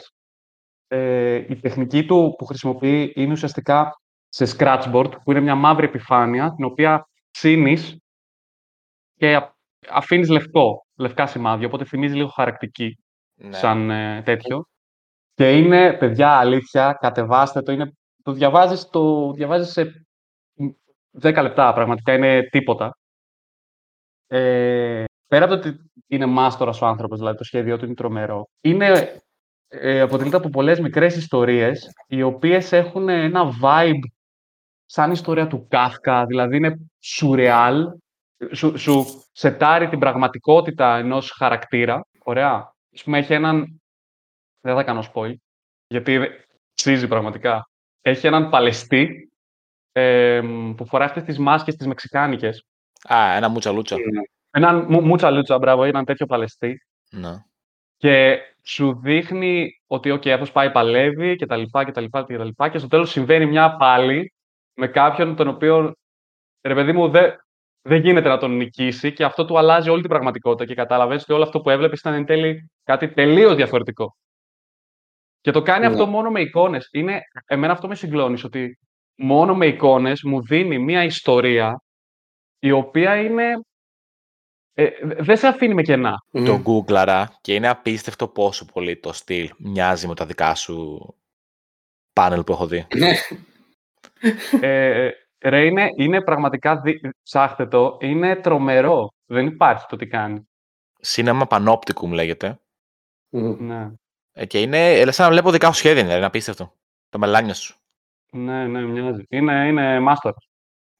Ε, η τεχνική του που χρησιμοποιεί είναι ουσιαστικά σε scratchboard, που είναι μια μαύρη επιφάνεια, την οποία ψήνεις και α- αφήνεις λευκό, λευκά σημάδια, οπότε θυμίζει λίγο χαρακτική ναι. σαν ε, τέτοιο. Και είναι, παιδιά, αλήθεια, κατεβάστε το, είναι, το διαβάζεις, το διαβάζεις σε 10 λεπτά, πραγματικά είναι τίποτα. ε, πέρα από το ότι είναι μάστορας ο άνθρωπος, δηλαδή το σχέδιό του είναι τρομερό, είναι, ε, αποτελείται από πολλές μικρές ιστορίες, οι οποίες έχουν ένα vibe σαν ιστορία του Κάφκα, δηλαδή είναι σουρεάλ, σου, σου σετάρει την πραγματικότητα ενός χαρακτήρα, ωραία. Ας πούμε, έχει έναν, δεν θα κάνω spoil, γιατί αξίζει πραγματικά. Έχει έναν Παλαιστή ε, που φοράει αυτές τις μάσκες τις μεξικάνικες. Α, ένα μούτσα λούτσα. Έναν μου- μούτσα λούτσα, μπράβο, έναν τέτοιο Παλαιστή. Ναι. Και σου δείχνει ότι, οκ, αυτός πάει παλεύει και τα λοιπά και τα λοιπά και τα λοιπά και στο τέλος συμβαίνει μια πάλη με κάποιον τον οποίο, ρε παιδί μου, δεν δεν γίνεται να τον νικήσει και αυτό του αλλάζει όλη την πραγματικότητα και καταλαβαίνεις ότι όλο αυτό που έβλεπες ήταν εν τέλει κάτι τελείως διαφορετικό. Και το κάνει Ναι. αυτό μόνο με εικόνες. Είναι, εμένα αυτό με συγκλώνει, ότι μόνο με εικόνες μου δίνει μια ιστορία η οποία είναι... ε, δεν σε αφήνει με κενά. Μμμ. Το Googleαρα και είναι απίστευτο πόσο πολύ το στυλ μοιάζει με τα δικά σου πάνελ που έχω δει. Ναι. Ε, ρε, είναι, είναι πραγματικά, δι... ψάχτε το, είναι τρομερό. Δεν υπάρχει το τι κάνει. Cinema Panopticum λέγεται. Μμμ. Ναι, Ε, και είναι ε, σαν να βλέπω δικά σου σχέδια, δηλαδή, είναι απίστευτο. Τα μελάνια σου. ναι, ναι, μοιάζει. Είναι, είναι μάστορα.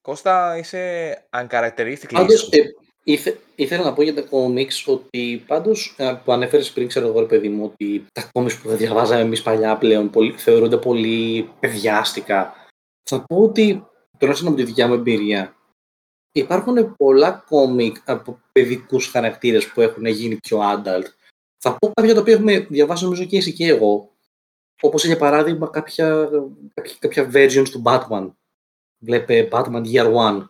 Κώστα, είσαι uncharacteristically Πάντως, ε, ήθε, ήθελα να πω για τα κόμιξ ότι πάντως ε, που ανέφερες πριν, ξέρω εγώ ρε παιδί μου, ότι τα κόμιξ που θα διαβάζαμε εμείς παλιά πλέον πολύ, θεωρούνται πολύ παιδιάστικα. Θα πω ότι, τουλάχιστον από τη δικιά μου εμπειρία, υπάρχουν πολλά κόμικ από παιδικούς χαρακτήρες που έχουν γίνει πιο adult. Θα πω κάποια τα οποία έχουμε διαβάσει νομίζω και εσύ και εγώ. Όπως για παράδειγμα κάποια, κάποια, κάποια versions του Batman. Βλέπε Batman Year One.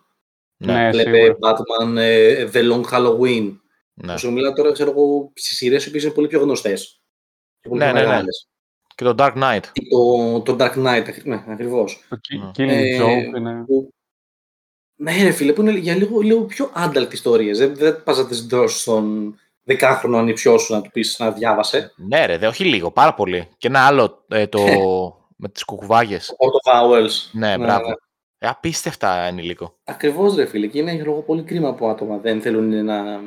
Ναι, Βλέπε σίγουρα. Batman ε, The Long Halloween. Ναι. Σου μιλάω τώρα, ξέρω εγώ, στις σειρές οι οποίες είναι πολύ πιο γνωστές. Ναι, ναι, ναι. Και το Dark Knight. Το, το Dark Knight, ακρι- ναι, ακριβώς. Το Ki- Ναι. Killing Ε, Joke είναι... Ναι, ρε φίλε, που είναι για λίγο, λίγο πιο adult ιστορίες. Δεν, δεν πας να τις δώσεις στον δεκάχρονο ανιψιό σου να του πεις να διάβασε. Ναι, ρε, δε, όχι λίγο, πάρα πολύ. Και ένα άλλο, ε, το με τις κουκουβάγες. Auto vowels. Ναι, μπράβο. Ε, απίστευτα ενηλίκο. Ακριβώς, ρε φίλε. Και είναι για λόγω πολύ κρίμα που άτομα δεν θέλουν να,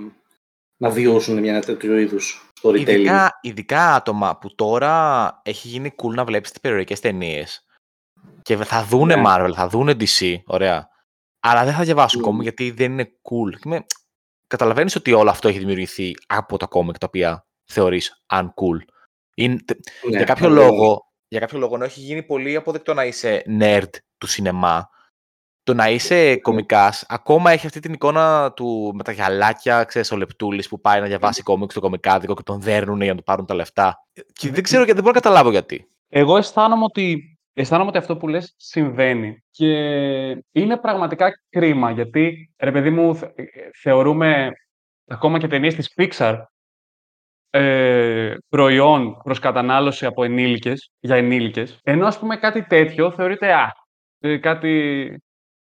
να βιώσουν μια τέτοιο είδους storytelling. Ειδικά, ειδικά άτομα που τώρα έχει γίνει cool να βλέπεις τις περιοδικές ταινίες. Και θα δούνε Ναι. Marvel, θα δούνε DC, ωραία. Αλλά δεν θα διαβάσουν Μμμ. κόμικ γιατί δεν είναι cool. Και με... Καταλαβαίνεις ότι όλο αυτό έχει δημιουργηθεί από τα κόμικ τα οποία θεωρείς uncool. Είναι... Ναι, για, κάποιο ακριβώς. λόγο, για κάποιο λόγο, ενώ έχει γίνει πολύ αποδεκτό να είσαι nerd του σινεμά, το να είσαι κομικάς, ακόμα έχει αυτή την εικόνα του με τα γυαλάκια, ξέρεις, ο Λεπτούλης που πάει να διαβάσει κόμικ στο κομικάδικο και τον δέρνουν για να του πάρουν τα λεφτά. Και δεν ξέρω γιατί, δεν μπορώ να καταλάβω γιατί. Εγώ αισθάνομαι ότι, αισθάνομαι ότι αυτό που λες συμβαίνει. Και είναι πραγματικά κρίμα, γιατί, ρε παιδί μου, θε- θεωρούμε ακόμα και ταινίες της Pixar ε, προϊόν προς κατανάλωση από ενήλικες, για ενήλικες, ενώ ας πούμε κάτι τέτοιο θεωρείται, α, ε, κάτι,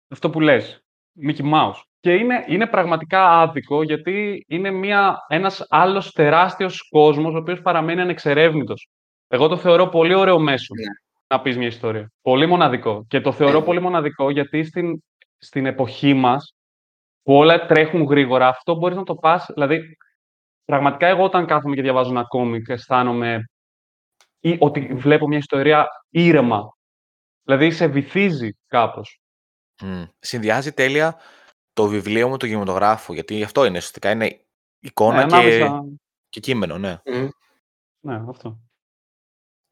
αυτό που λες, Mickey Mouse. Και είναι, είναι πραγματικά άδικο, γιατί είναι μια, ένας άλλος τεράστιος κόσμος, ο οποίος παραμένει ανεξερεύνητος. Εγώ το θεωρώ πολύ ωραίο μέσο Ναι. Να πεις μια ιστορία. Πολύ μοναδικό. Και το θεωρώ Ναι. πολύ μοναδικό γιατί στην, στην εποχή μας, που όλα τρέχουν γρήγορα, αυτό μπορείς να το πας, δηλαδή, πραγματικά εγώ όταν κάθομαι και διαβάζω ένα κόμικ, αισθάνομαι ή, ότι βλέπω μια ιστορία ήρεμα. Δηλαδή, σε βυθίζει κάπως. Μμ. Συνδυάζει τέλεια το βιβλίο με το κινηματογράφο, γιατί αυτό είναι ουσιαστικά, είναι εικόνα Ναι, και, ανάμεσα- και κείμενο, ναι. Μμ. Ναι, αυτό.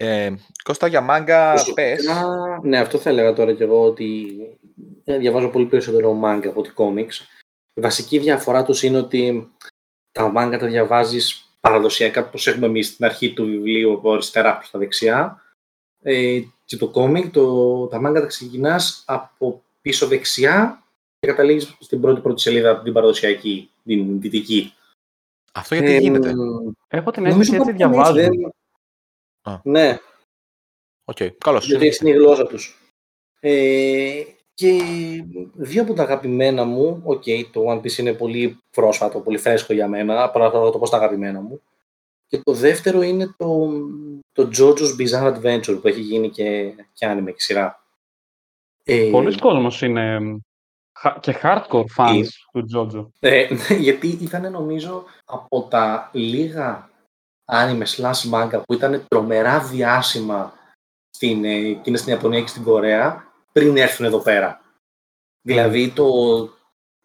Ε, Κώστα, για μάγκα, πες. Προσωπικά, Ναι, αυτό θα έλεγα τώρα κι εγώ ότι ε, διαβάζω πολύ περισσότερο μάγκα από ότι κόμιξ. Η βασική διαφορά τους είναι ότι τα μάγκα τα διαβάζεις παραδοσιακά όπως έχουμε εμείς στην αρχή του βιβλίου από αριστερά προς τα δεξιά ε, και το κόμικ, το, τα μάγκα τα ξεκινάς από πίσω δεξιά και καταλήγεις στην πρώτη πρώτη σελίδα από την παραδοσιακή, την δυτική. Αυτό γιατί Ε, γίνεται; Έχω την Νομίζω αίσθηση έτσι κάπου είναι έτσι, διαβάζω. δεν- Α. Ναι, Οκ, καλώς. γιατί έτσι είναι η γλώσσα τους. Ε, και δύο από τα αγαπημένα μου, οκ, το One Piece είναι πολύ πρόσφατο, πολύ φρέσκο για μένα, παρά θα το πω στα αγαπημένα μου. Και το δεύτερο είναι το, το JoJo's Bizarre Adventure που έχει γίνει και, και anime και σειρά. Ε, Πολλοί κόσμος είναι χα- και hardcore fans Είναι. του Τζότζο. Ε, γιατί ήταν νομίζω από τα λίγα anime slash manga που ήταν τρομερά διάσημα στην, ε, εκείνη στην Ιαπωνία και στην Κορέα πριν έρθουν εδώ πέρα. Δηλαδή το,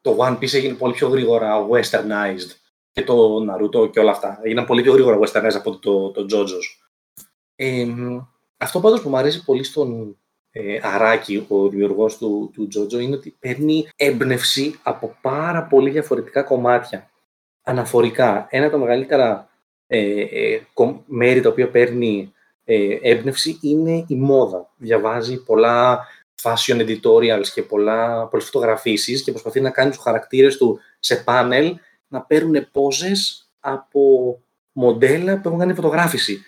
το One Piece έγινε πολύ πιο γρήγορα westernized και το Naruto και όλα αυτά. Έγιναν πολύ πιο γρήγορα westernized από το, το JoJo's. Ε, μ, αυτό πάντως που μου αρέσει πολύ στον ε, Αράκη, ο δημιουργός του, του JoJo, είναι ότι παίρνει έμπνευση από πάρα πολύ διαφορετικά κομμάτια. Αναφορικά. Ένα από τα μεγαλύτερα ε, ε, κομ- μέρη τα οποία παίρνει ε, έμπνευση είναι η μόδα. Διαβάζει πολλά fashion editorials και πολλά, πολλές φωτογραφίσεις και προσπαθεί να κάνει τους χαρακτήρες του σε πάνελ να παίρνουν πόζες από μοντέλα που έχουν κάνει φωτογράφηση.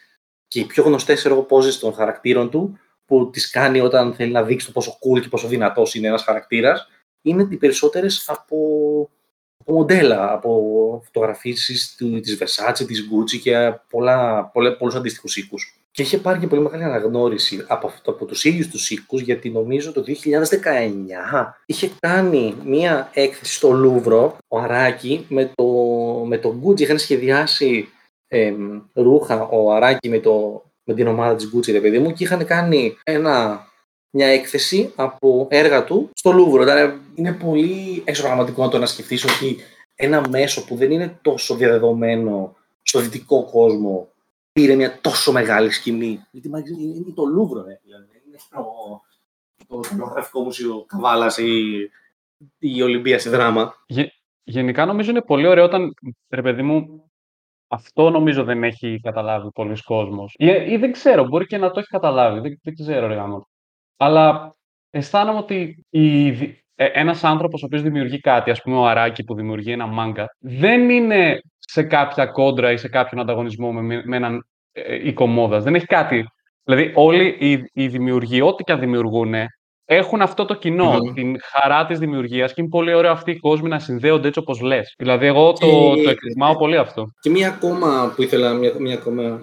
Και οι πιο γνωστές ξέρω εγώ, πόζες των χαρακτήρων του που τις κάνει όταν θέλει να δείξει το πόσο cool και πόσο δυνατός είναι ένας χαρακτήρας είναι οι περισσότερες από, από μοντέλα, από φωτογραφίσεις του, της Versace, της Gucci και πολλά, πολλά, πολλούς αντίστοιχους οίκους. Και είχε πάρει και πολύ μεγάλη αναγνώριση από, αυτό, από τους ίδιους τους οίκους, γιατί νομίζω το 2019 είχε κάνει μία έκθεση στο Λούβρο, ο Αράκη, με το, με το Gucci. Είχαν σχεδιάσει εμ, ρούχα ο Αράκη με, το, με την ομάδα της Gucci, ρε παιδί μου, και είχαν κάνει ένα, μια έκθεση από έργα του στο Λούβρο. Ήταν, είναι πολύ εξωπραγματικό το να σκεφτείς ότι ένα μέσο που δεν είναι τόσο διαδεδομένο στο δυτικό κόσμο πήρε μια τόσο μεγάλη σκηνή. Γιατί μάλιστα είναι είναι το Λούβρο, ρε. Δηλαδή. Είναι το, το γραφικό μουσείο Καβάλας ή η Ολυμπία στη δράμα. Γε- γενικά νομίζω είναι πολύ ωραίο όταν, ρε παιδί μου, αυτό νομίζω δεν έχει καταλάβει πολλοί κόσμος. Ή, ή δεν ξέρω, μπορεί και να το έχει καταλάβει, δεν, δεν ξέρω ρε γάμο. Αλλά αισθάνομαι ότι η, δι- ε, ένας άνθρωπος ο οποίος δημιουργεί κάτι, ας πούμε ο Αράκη που δημιουργεί ένα μάγκα, δεν είναι σε κάποια κόντρα ή σε κάποιον ανταγωνισμό με, με έναν ε, οίκο μόδας. Δεν έχει κάτι. Δηλαδή όλοι οι, οι δημιουργοί, ό,τι και αν δημιουργούν, έχουν αυτό το κοινό, Μμμ. την χαρά της δημιουργίας και είναι πολύ ωραίο αυτοί οι κόσμοι να συνδέονται έτσι όπως λες. Δηλαδή εγώ το, Και- το εκτιμάω πολύ αυτό. Και μία ακόμα που ήθελα, μία, μία ακόμα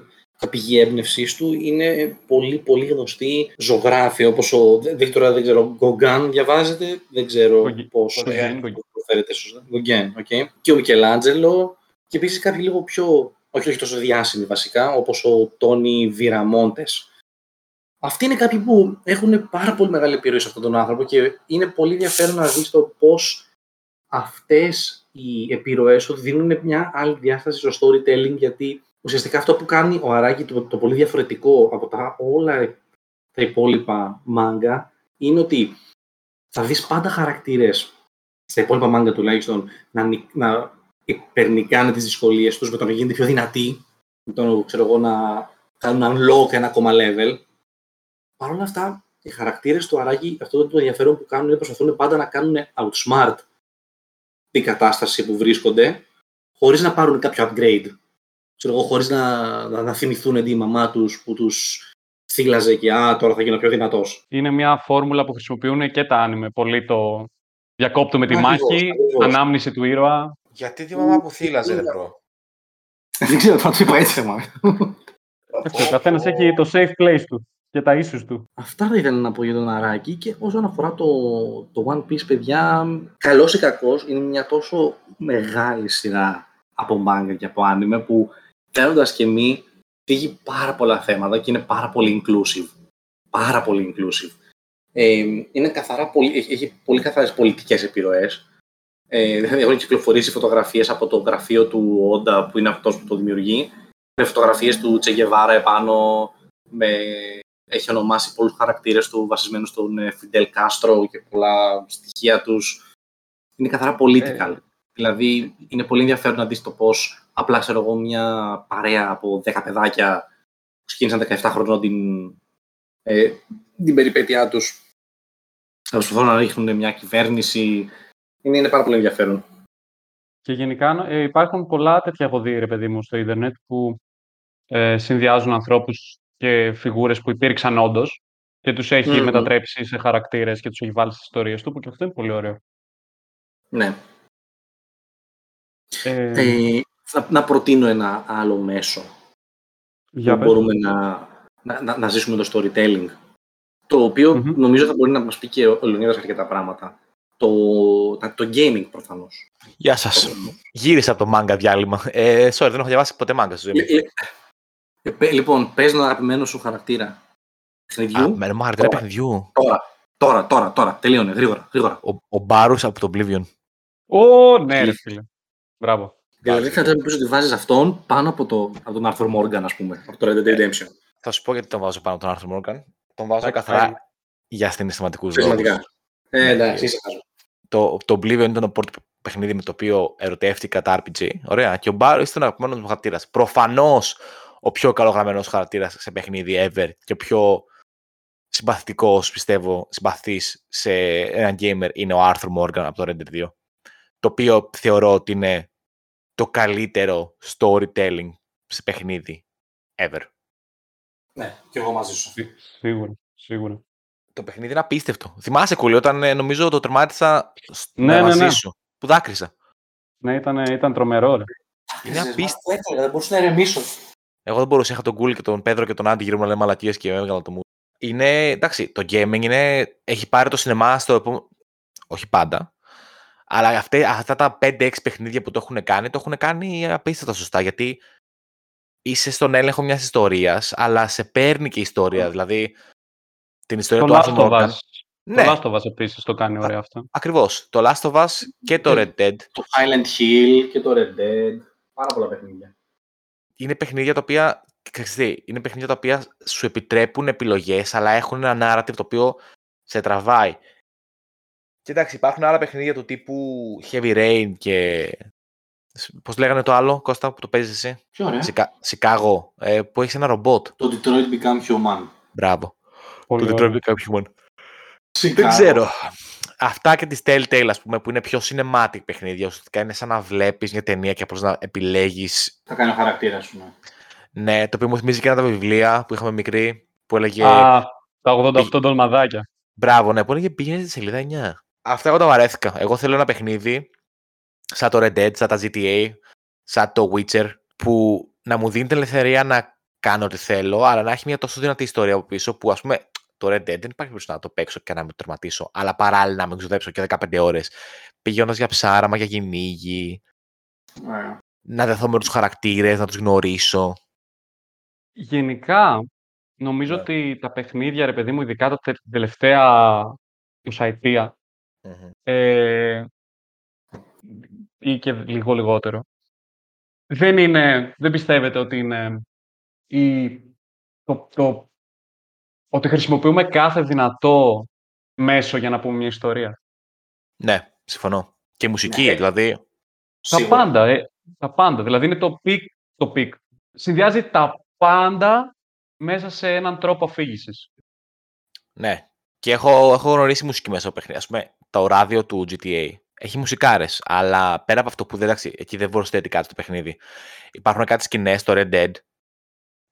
πηγή έμπνευσής του είναι πολύ πολύ γνωστή ζωγράφοι όπως ο, δεν, δεν, τώρα δεν ξέρω, Γκογκάν διαβάζεται, δεν ξέρω Γκογγι- πώς Γκογγιν, ε, Γκογγιν. προφέρεται σωστά. Γκογκέν, οκ. Και ο Μικελάντζελο και επίσης κάποιοι λίγο πιο, όχι, όχι τόσο διάσημοι βασικά, όπως ο Τόνι Βιραμόντες. Αυτοί είναι κάποιοι που έχουν πάρα πολύ μεγάλη επιρροή σε αυτόν τον άνθρωπο και είναι πολύ ενδιαφέρον να δεις το πώς αυτές οι επιρροές του δίνουν μια άλλη διάσταση στο storytelling γιατί ουσιαστικά αυτό που κάνει ο Αράκη το, το πολύ διαφορετικό από τα όλα τα υπόλοιπα μάγκα είναι ότι θα δεις πάντα χαρακτήρες στα υπόλοιπα μάγκα τουλάχιστον να, νι- να υπερνικάνε τις δυσκολίες τους με το να γίνεται πιο δυνατοί με το να, ξέρω εγώ, να κάνουν unlock ένα ακόμα level Παρ' όλα αυτά, οι χαρακτήρες του Αράκη, αυτό το ενδιαφέρον που κάνουν είναι προσπαθούν πάντα να κάνουν outsmart την κατάσταση που βρίσκονται, χωρίς να πάρουν κάποιο upgrade. Ξέρω εγώ, χωρίς να, να, να θυμηθούν τη μαμά τους που τους θύλαζε και Α, τώρα θα γίνω πιο δυνατός. Είναι μια φόρμουλα που χρησιμοποιούν και τα άνιμε. Πολύ το διακόπτουμε τη Ακριβώς, μάχη, ακριβώς. ανάμνηση του ήρωα. Γιατί τη μαμά που θήλαζε, ρε bro; Δεν ξέρω, θα το είπα έτσι, μα. Ο καθένας έχει το safe place του και τα issues του. Αυτά θα ήθελα να πω για τον Αράκι και όσον αφορά το, το One Piece, παιδιά, καλώς ή κακώς, είναι μια τόσο μεγάλη σειρά από manga και από anime που κάνοντας και μη θίγει πάρα πολλά θέματα και είναι πάρα πολύ inclusive. Πάρα πολύ inclusive. Ε, είναι καθαρά, πολύ, έχει, έχει πολύ καθαρές πολιτικές επιρροές. Ε, δηλαδή έχουν κυκλοφορήσει φωτογραφίες από το γραφείο του Όντα που είναι αυτός που το δημιουργεί με φωτογραφίες του Τσεγκεβάρα επάνω με έχει ονομάσει πολλούς χαρακτήρες του βασισμένους στον Φιντέλ Κάστρο και πολλά στοιχεία τους. Είναι καθαρά political. Δηλαδή, είναι πολύ ενδιαφέρον να δεις το πώς απλά, ξέρω εγώ, μια παρέα από 10 παιδάκια που ξεκίνησαν 17 χρονών την, ε, την περιπέτειά τους θα προσπαθούν να ρίχνουν μια κυβέρνηση. Είναι, είναι πάρα πολύ ενδιαφέρον. Και γενικά ε, υπάρχουν πολλά τέτοια έχω δει, ρε παιδί μου, στο ίντερνετ που ε, συνδυάζουν ανθρώπους και φιγούρες που υπήρξαν όντως και τους έχει Μμμ. μετατρέψει σε χαρακτήρες και τους έχει βάλει στις ιστορίες του, που και αυτό είναι πολύ ωραίο. Ναι. Ε, Ε, να, να προτείνω ένα άλλο μέσο για που πες. μπορούμε να, να, να, να ζήσουμε το storytelling. Το οποίο Μμμ. νομίζω θα μπορεί να μας πει και ο Λεωνίδας αρκετά πράγματα. το, τα- το gaming προφανώς. Γεια σας. Γύρισα από το μάγκα διάλειμμα. Ε, sorry, δεν έχω διαβάσει ποτέ μάγκα στη ζωή μου. Ε, ε, ε, πε- λοιπόν, πες τον αγαπημένος σου χαρακτήρα παιχνιδιού. Α, με ένα χαρακτήρα Τώρα. παιχνιδιού. Τώρα, τώρα, τώρα, τώρα. Τελείωνε, γρήγορα, γρήγορα. Ο, ο Μπάρους από το Oblivion. Ω, ναι, ρε φίλε. Μπράβο. Δηλαδή θα να πεις ότι βάζεις αυτόν πάνω από, το, από τον Arthur Morgan, ας πούμε, από το Red Dead Redemption. Θα σου πω γιατί τον βάζω πάνω από τον Arthur Morgan. Τον βάζω Εντάξει, καθαρά πάλι. για συναισθηματικούς λόγους. Σημαντικά. Ε, εντάξει, είσαι χαζός. Το, το Oblivion ήταν το πρώτο παιχνίδι με το οποίο ερωτεύτηκα τα RPG. Ωραία. Και ο Μπάρο ήταν ο αγαπημένος μου χαρακτήρας. Προφανώς ο πιο καλογραμμένος χαρακτήρας σε παιχνίδι ever και ο πιο συμπαθητικός, πιστεύω, συμπαθής σε έναν gamer είναι ο Arthur Morgan από το Red Dead 2. Το οποίο θεωρώ ότι είναι το καλύτερο storytelling σε παιχνίδι ever. Ναι, και εγώ μαζί σου. Σί- Σίγουρα, σίγουρα. Το παιχνίδι είναι απίστευτο. Θυμάσαι κουλή όταν ε, νομίζω το τερμάτισα σ- Ναι, ναι, μαζί ναι. σου. Που δάκρυσα. Ναι, ήταν, ήταν τρομερό, ρε. Είναι απίστευτο. Το έκανα, δεν μπορούσα να ηρεμήσω. Εγώ δεν μπορούσα. Είχα τον Γκούλ και τον Πέδρο και τον Άντι γύρω μου να λέμε μαλακίες και έβγαλα το μου. Είναι, εντάξει, το gaming είναι, έχει πάρει το σινεμά στο επόμενο. Όχι πάντα. Αλλά αυτέ, αυτά τα 5-6 παιχνίδια που το έχουν κάνει, το έχουν κάνει απίστευτα σωστά. Γιατί είσαι στον έλεγχο μιας ιστορίας, αλλά σε παίρνει και η ιστορία. Δηλαδή, την ιστορία Το του Last Arthur of Morgan. Us. Ναι, Το Last of Us επίσης το κάνει ωραία αυτό. ακριβώς. Το Last of Us και το Ναι. Red Dead Το Silent Hill και το Red Dead. Πάρα πολλά παιχνίδια. είναι παιχνίδια τα οποία. ξέρεις τι, είναι παιχνίδια τα οποία σου επιτρέπουν επιλογές, αλλά έχουν ένα narrative το οποίο σε τραβάει. Και εντάξει, υπάρχουν άλλα παιχνίδια του τύπου Heavy Rain και. Πώς λέγανε το άλλο, Κώστα, που το παίζεις εσύ; Πιο ωραία. Σικα... Σικάγο, ε, που έχεις ένα ρομπότ. Το Detroit Become Human. Μπράβο. Πολύ το ωραίο. Detroit Become Human. Δεν Σικάγο. ξέρω. Αυτά και τις Telltale, ας πούμε, που είναι πιο cinematic παιχνίδια. Ουσιαστικά είναι σαν να βλέπεις μια ταινία και απλώς να επιλέγεις. Θα κάνει ο χαρακτήρα σου. Ναι. Ναι, το οποίο μου θυμίζει και ένα από τα βιβλία που είχαμε μικρή, που έλεγε... Α, τα 88 ντολμαδάκια. Μπράβο, ναι, που έλεγε πήγαινε στη σελίδα 9. Αυτά εγώ τα βαρέθηκα. Εγώ θέλω ένα παιχνίδι σαν το Red Dead, σαν τα GTA, σαν το Witcher, που να μου δίνει την ελευθερία να κάνω ό,τι θέλω, αλλά να έχει μια τόσο δυνατή ιστορία από πίσω που, ας πούμε, το Red Dead δεν υπάρχει περίπτωση να το παίξω και να με τερματίσω, αλλά παράλληλα να με ξοδέψω και 15 ώρες πηγαίνοντας για ψάραμα, για κυνήγι, Ωραία. να δεθώ με τους χαρακτήρες, να τους γνωρίσω. Γενικά, νομίζω Ναι. ότι τα παιχνίδια, ρε παιδί μου, ειδικά τα τε- τελευταία εικοσαετία, ε, ή και λίγο λιγότερο, δεν είναι, δεν πιστεύετε ότι είναι η, το, το, ότι χρησιμοποιούμε κάθε δυνατό μέσο για να πούμε μια ιστορία; Ναι, συμφωνώ. Και μουσική, Ναι. δηλαδή. Τα Σίγουρα. πάντα, ε, τα πάντα. Δηλαδή είναι το peak, το peak. Συνδυάζει τα πάντα μέσα σε έναν τρόπο αφήγησης. Ναι. Και έχω, έχω γνωρίσει μουσική μέσα από παιχνίδι. Α πούμε, το ράδιο του GTA έχει μουσικάρες, αλλά πέρα από αυτό που δεν, εντάξει, εκεί δεν προσθέτει κάτι στο παιχνίδι. Υπάρχουν κάτι σκηνές στο Red Dead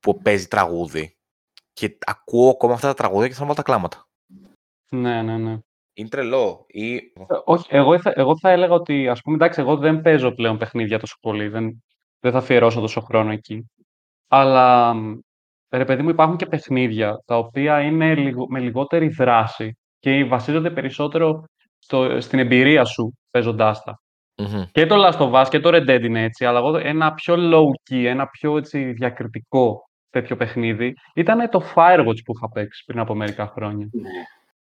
που παίζει τραγούδι και ακούω ακόμα αυτά τα τραγούδια και θα βάλω τα κλάματα. Ναι, ναι, ναι. Είναι τρελό. Ή... Ε, Όχι, εγώ θα, εγώ θα έλεγα ότι, ας πούμε, εντάξει, εγώ δεν παίζω πλέον παιχνίδια τόσο πολύ, δεν, δεν θα αφιερώσω τόσο χρόνο εκεί. Αλλά, μ, ρε παιδί μου, υπάρχουν και παιχνίδια τα οποία είναι λιγο- με λιγότερη δράση και βασίζονται περισσότερο στο, στην εμπειρία σου παίζοντάς τα. Μμμ. Και το Last of Us και το Red Dead είναι έτσι, αλλά εγώ ένα πιο low-key, ένα πιο έτσι, διακριτικό τέτοιο παιχνίδι ήταν το Firewatch που είχα παίξει πριν από μερικά χρόνια. Ναι.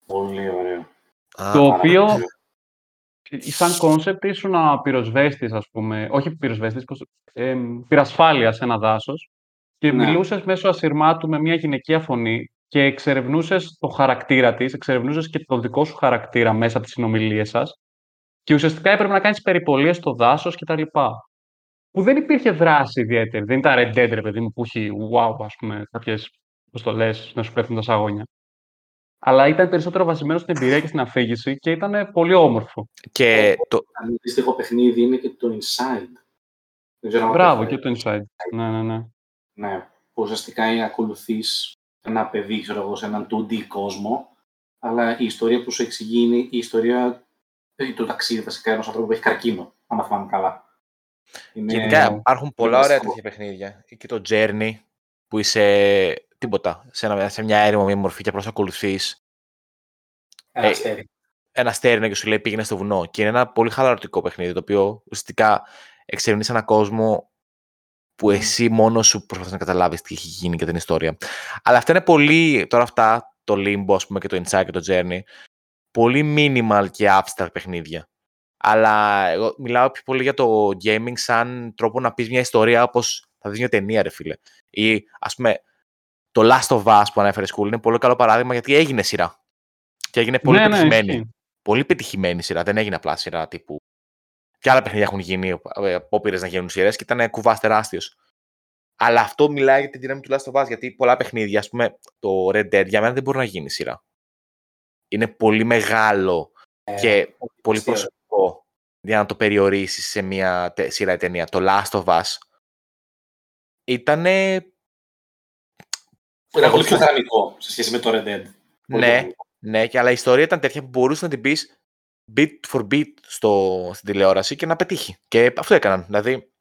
Πολύ ωραίο. Α, Το Πάρα οποίο πολύ ωραίο. σαν κόνσεπτ ήσουν πυροσβέστης, ας πούμε, όχι πυροσβέστης, πώς- εμ, πυρασφάλειας σε ένα δάσος και Ναι. μιλούσες μέσω ασυρμάτου με μια γυναικεία φωνή και εξερευνούσες το χαρακτήρα της, εξερευνούσες και το δικό σου χαρακτήρα μέσα από τις συνομιλίες σας και ουσιαστικά έπρεπε να κάνεις περιπολίες στο δάσος κτλ. Που δεν υπήρχε δράση ιδιαίτερη. Δεν ήταν Red Dead, ρε παιδί μου, που έχει wow, ας πούμε, κάποιες, πώς το λες, να σου πέφτουν τα σαγόνια. Αλλά ήταν περισσότερο βασισμένο στην εμπειρία και στην αφήγηση και ήταν πολύ όμορφο. Και το, Αντίστοιχο παιχνίδι είναι και το Inside. Δεν ξέρω αν Μπράβο, το και το Inside. Ναι, ναι, ναι. Ναι, που ουσιαστικά ακολουθείς ένα παιδί, ξέρω εγώ, σε έναν 2D κόσμο, αλλά η ιστορία που σου εξηγεί είναι η ιστορία ε, του ταξίδι βασικά ενός ανθρώπου που έχει καρκίνο, άμα θυμάμαι καλά. Είναι... γενικά υπάρχουν πολλά ωραία φανταστικό. τέτοια παιχνίδια. Ή Και το Journey που είσαι τίποτα, σε, ένα, σε μια έρημο, μια μορφή και απλώς ακολουθείς Ένα ε, αστέρι. ένα στέρνο και σου λέει πήγαινε στο βουνό. Και είναι ένα πολύ χαλαρωτικό παιχνίδι, το οποίο ουσιαστικά εξερευνείς έναν κόσμο που εσύ μόνος σου προσπαθείς να καταλάβεις τι έχει γίνει και την ιστορία. Αλλά αυτά είναι πολύ, τώρα αυτά, το Limbo ας πούμε και το Inside και το Journey, πολύ minimal και abstract παιχνίδια. Αλλά εγώ μιλάω πιο πολύ για το gaming σαν τρόπο να πεις μια ιστορία όπως θα δεις μια ταινία ρε φίλε. Ή ας πούμε το Last of Us που ανέφερε School είναι πολύ καλό παράδειγμα γιατί έγινε σειρά. Και έγινε πολύ Ναι, ναι, πετυχημένη. ισχύει. πολύ πετυχημένη σειρά. Δεν έγινε απλά σειρά τύπου. Και άλλα παιχνίδια έχουν γίνει, ε, απόπειρε να γίνουν σειρές και ήταν κουβάς τεράστιος. Αλλά αυτό μιλάει για την δύναμη του Last of Us, γιατί πολλά παιχνίδια, ας πούμε, το Red Dead για μένα δεν μπορεί να γίνει σειρά. Είναι πολύ μεγάλο και πολύ αστείο. προσωπικό για να το περιορίσεις σε μια τε- σειρά ή ταινία. Το Last of Us ήταν. Ήταν πολύ πιο γραμμικό σε σχέση με το Red Dead. Πολύ Ναι, πιο γραμμικό. ναι, και αλλά η ιστορία ήταν τέτοια που μπορούσες να την πεις bit for bit στο, στην τηλεόραση και να πετύχει. Και αυτό έκαναν. Δηλαδή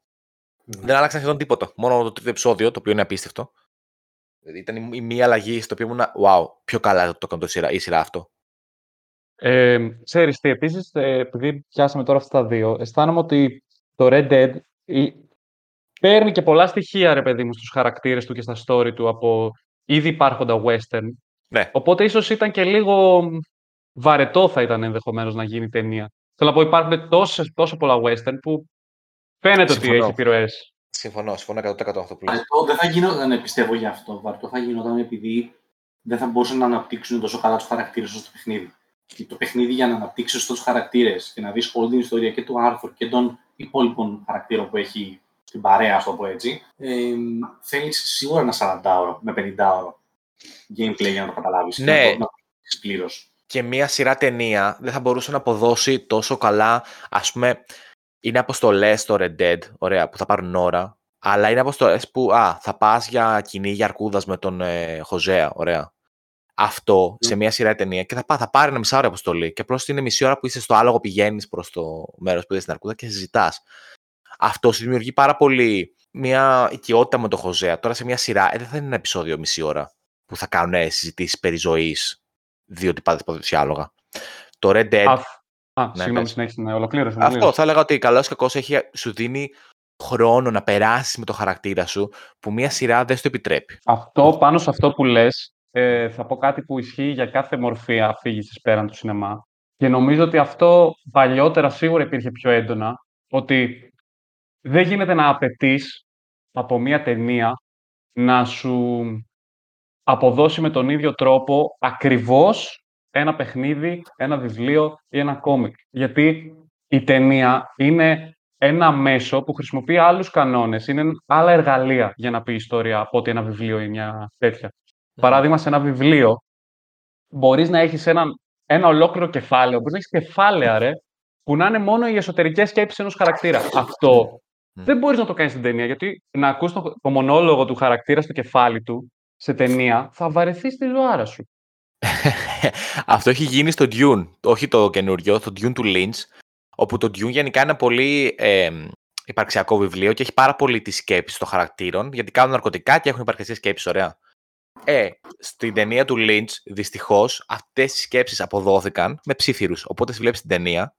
Ναι. δεν άλλαξαν σχεδόν τίποτα. Μόνο το τρίτο επεισόδιο, το οποίο είναι απίστευτο. Δηλαδή ήταν η, η μία αλλαγή στο οποίο ήμουν, wow, πιο καλά το έκανε το σειρά, η σειρά αυτό. Ε, ξέρεις τι, επίσης, ε, επειδή πιάσαμε τώρα αυτά τα δύο, αισθάνομαι ότι το Red Dead ε, παίρνει και πολλά στοιχεία, ρε παιδί μου, στους χαρακτήρες του και στα story του από ήδη υπάρχοντα western. Ναι. Οπότε ίσως ήταν και λίγο βαρετό θα ήταν ενδεχομένως να γίνει ταινία. Θέλω να πω, υπάρχουν τόσες, τόσο πολλά western που φαίνεται ότι Συμφωνώ. έχει επιρροές. Συμφωνώ, συμφωνώ 100% αυτό που λες. Βαρετό δεν θα γινόταν, πιστεύω, γι' αυτό. Βαρετό θα γινόταν επειδή δεν θα μπορούσαν να αναπτύξουν τόσο καλά τους χαρακτήρες όσο το παιχνίδι. Και το παιχνίδι για να αναπτύξεις σωστού χαρακτήρες και να δεις όλη την ιστορία και του Άρθουρ και των υπόλοιπων χαρακτήρων που έχει στην παρέα, ας το πω έτσι, ε, θέλεις σίγουρα ένα 40ωρο με 50ωρο gameplay για να το καταλάβεις. Ναι. Να το, να το πλήρως. Και μία σειρά ταινία δεν θα μπορούσε να αποδώσει τόσο καλά, ας πούμε, είναι αποστολές στο Red Dead, ωραία, που θα πάρουν ώρα, αλλά είναι αποστολές που, α, θα πας για κυνήγι αρκούδας με τον ε, Χωζέα, ωραία. Αυτό σε μία σειρά ταινία και θα, πά, θα πάρει ένα μισάωρο αποστολή και απλώς είναι μισή ώρα που είσαι στο άλογο, πηγαίνεις προς το μέρος που είσαι στην αρκούδα και συζητά. Αυτό σου δημιουργεί πάρα πολύ μια οικειότητα με τον Χωζέα. Τώρα σε μια σειρά, ε, δεν θα είναι ένα επεισόδιο μισή ώρα που θα κάνουν συζητήσεις περί ζωής δύο τυπάδε ποδοσιάλογα. Το Red Dead, Α, α Ναι, συγγνώμη, πες. συνέχισε, ναι, ολοκλήρωσε. αυτό ολοκλήρωσε. θα έλεγα ότι καλός ή κακός σου δίνει χρόνο να περάσεις με το χαρακτήρα σου που μια σειρά δεν σου το επιτρέπει. Αυτό, πάνω σε αυτό που λες, ε, θα πω κάτι που ισχύει για κάθε μορφή αφήγησης πέραν του σινεμά. Και νομίζω ότι αυτό παλιότερα σίγουρα υπήρχε πιο έντονα, ότι δεν γίνεται να απαιτείς από μία ταινία να σου αποδώσει με τον ίδιο τρόπο ακριβώς ένα παιχνίδι, ένα βιβλίο ή ένα κόμικ. Γιατί η ταινία είναι ένα μέσο που χρησιμοποιεί άλλους κανόνες, είναι άλλα εργαλεία για να πει ιστορία από ότι ένα βιβλίο ή μια τέτοια. Παράδειγμα, σε ένα βιβλίο μπορείς να έχεις ένα, ένα ολόκληρο κεφάλαιο, μπορείς να έχεις κεφάλαια, ρε, που να είναι μόνο οι εσωτερικές σκέψεις ενός χαρακτήρα. Αυτό Μμ. δεν μπορείς να το κάνεις στην ταινία, γιατί να ακούς το, το μονόλογο του χαρακτήρα στο κεφάλι του σε ταινία, θα βαρεθείς τη ζωάρα σου. Αυτό έχει γίνει στο Dune, όχι το καινούριο, το Dune του Lynch, όπου το Dune γενικά είναι ένα πολύ ε, υπαρξιακό βιβλίο και έχει πάρα πολύ τη σκέψη των χαρακτήρων, γιατί κάνουν ναρκωτικά και έχουν υπαρξιακές σκέψεις, ωραία. Ε, στην ταινία του Lynch, δυστυχώς, αυτές οι σκέψεις αποδόθηκαν με ψήθυρους. Οπότε βλέπεις την ταινία,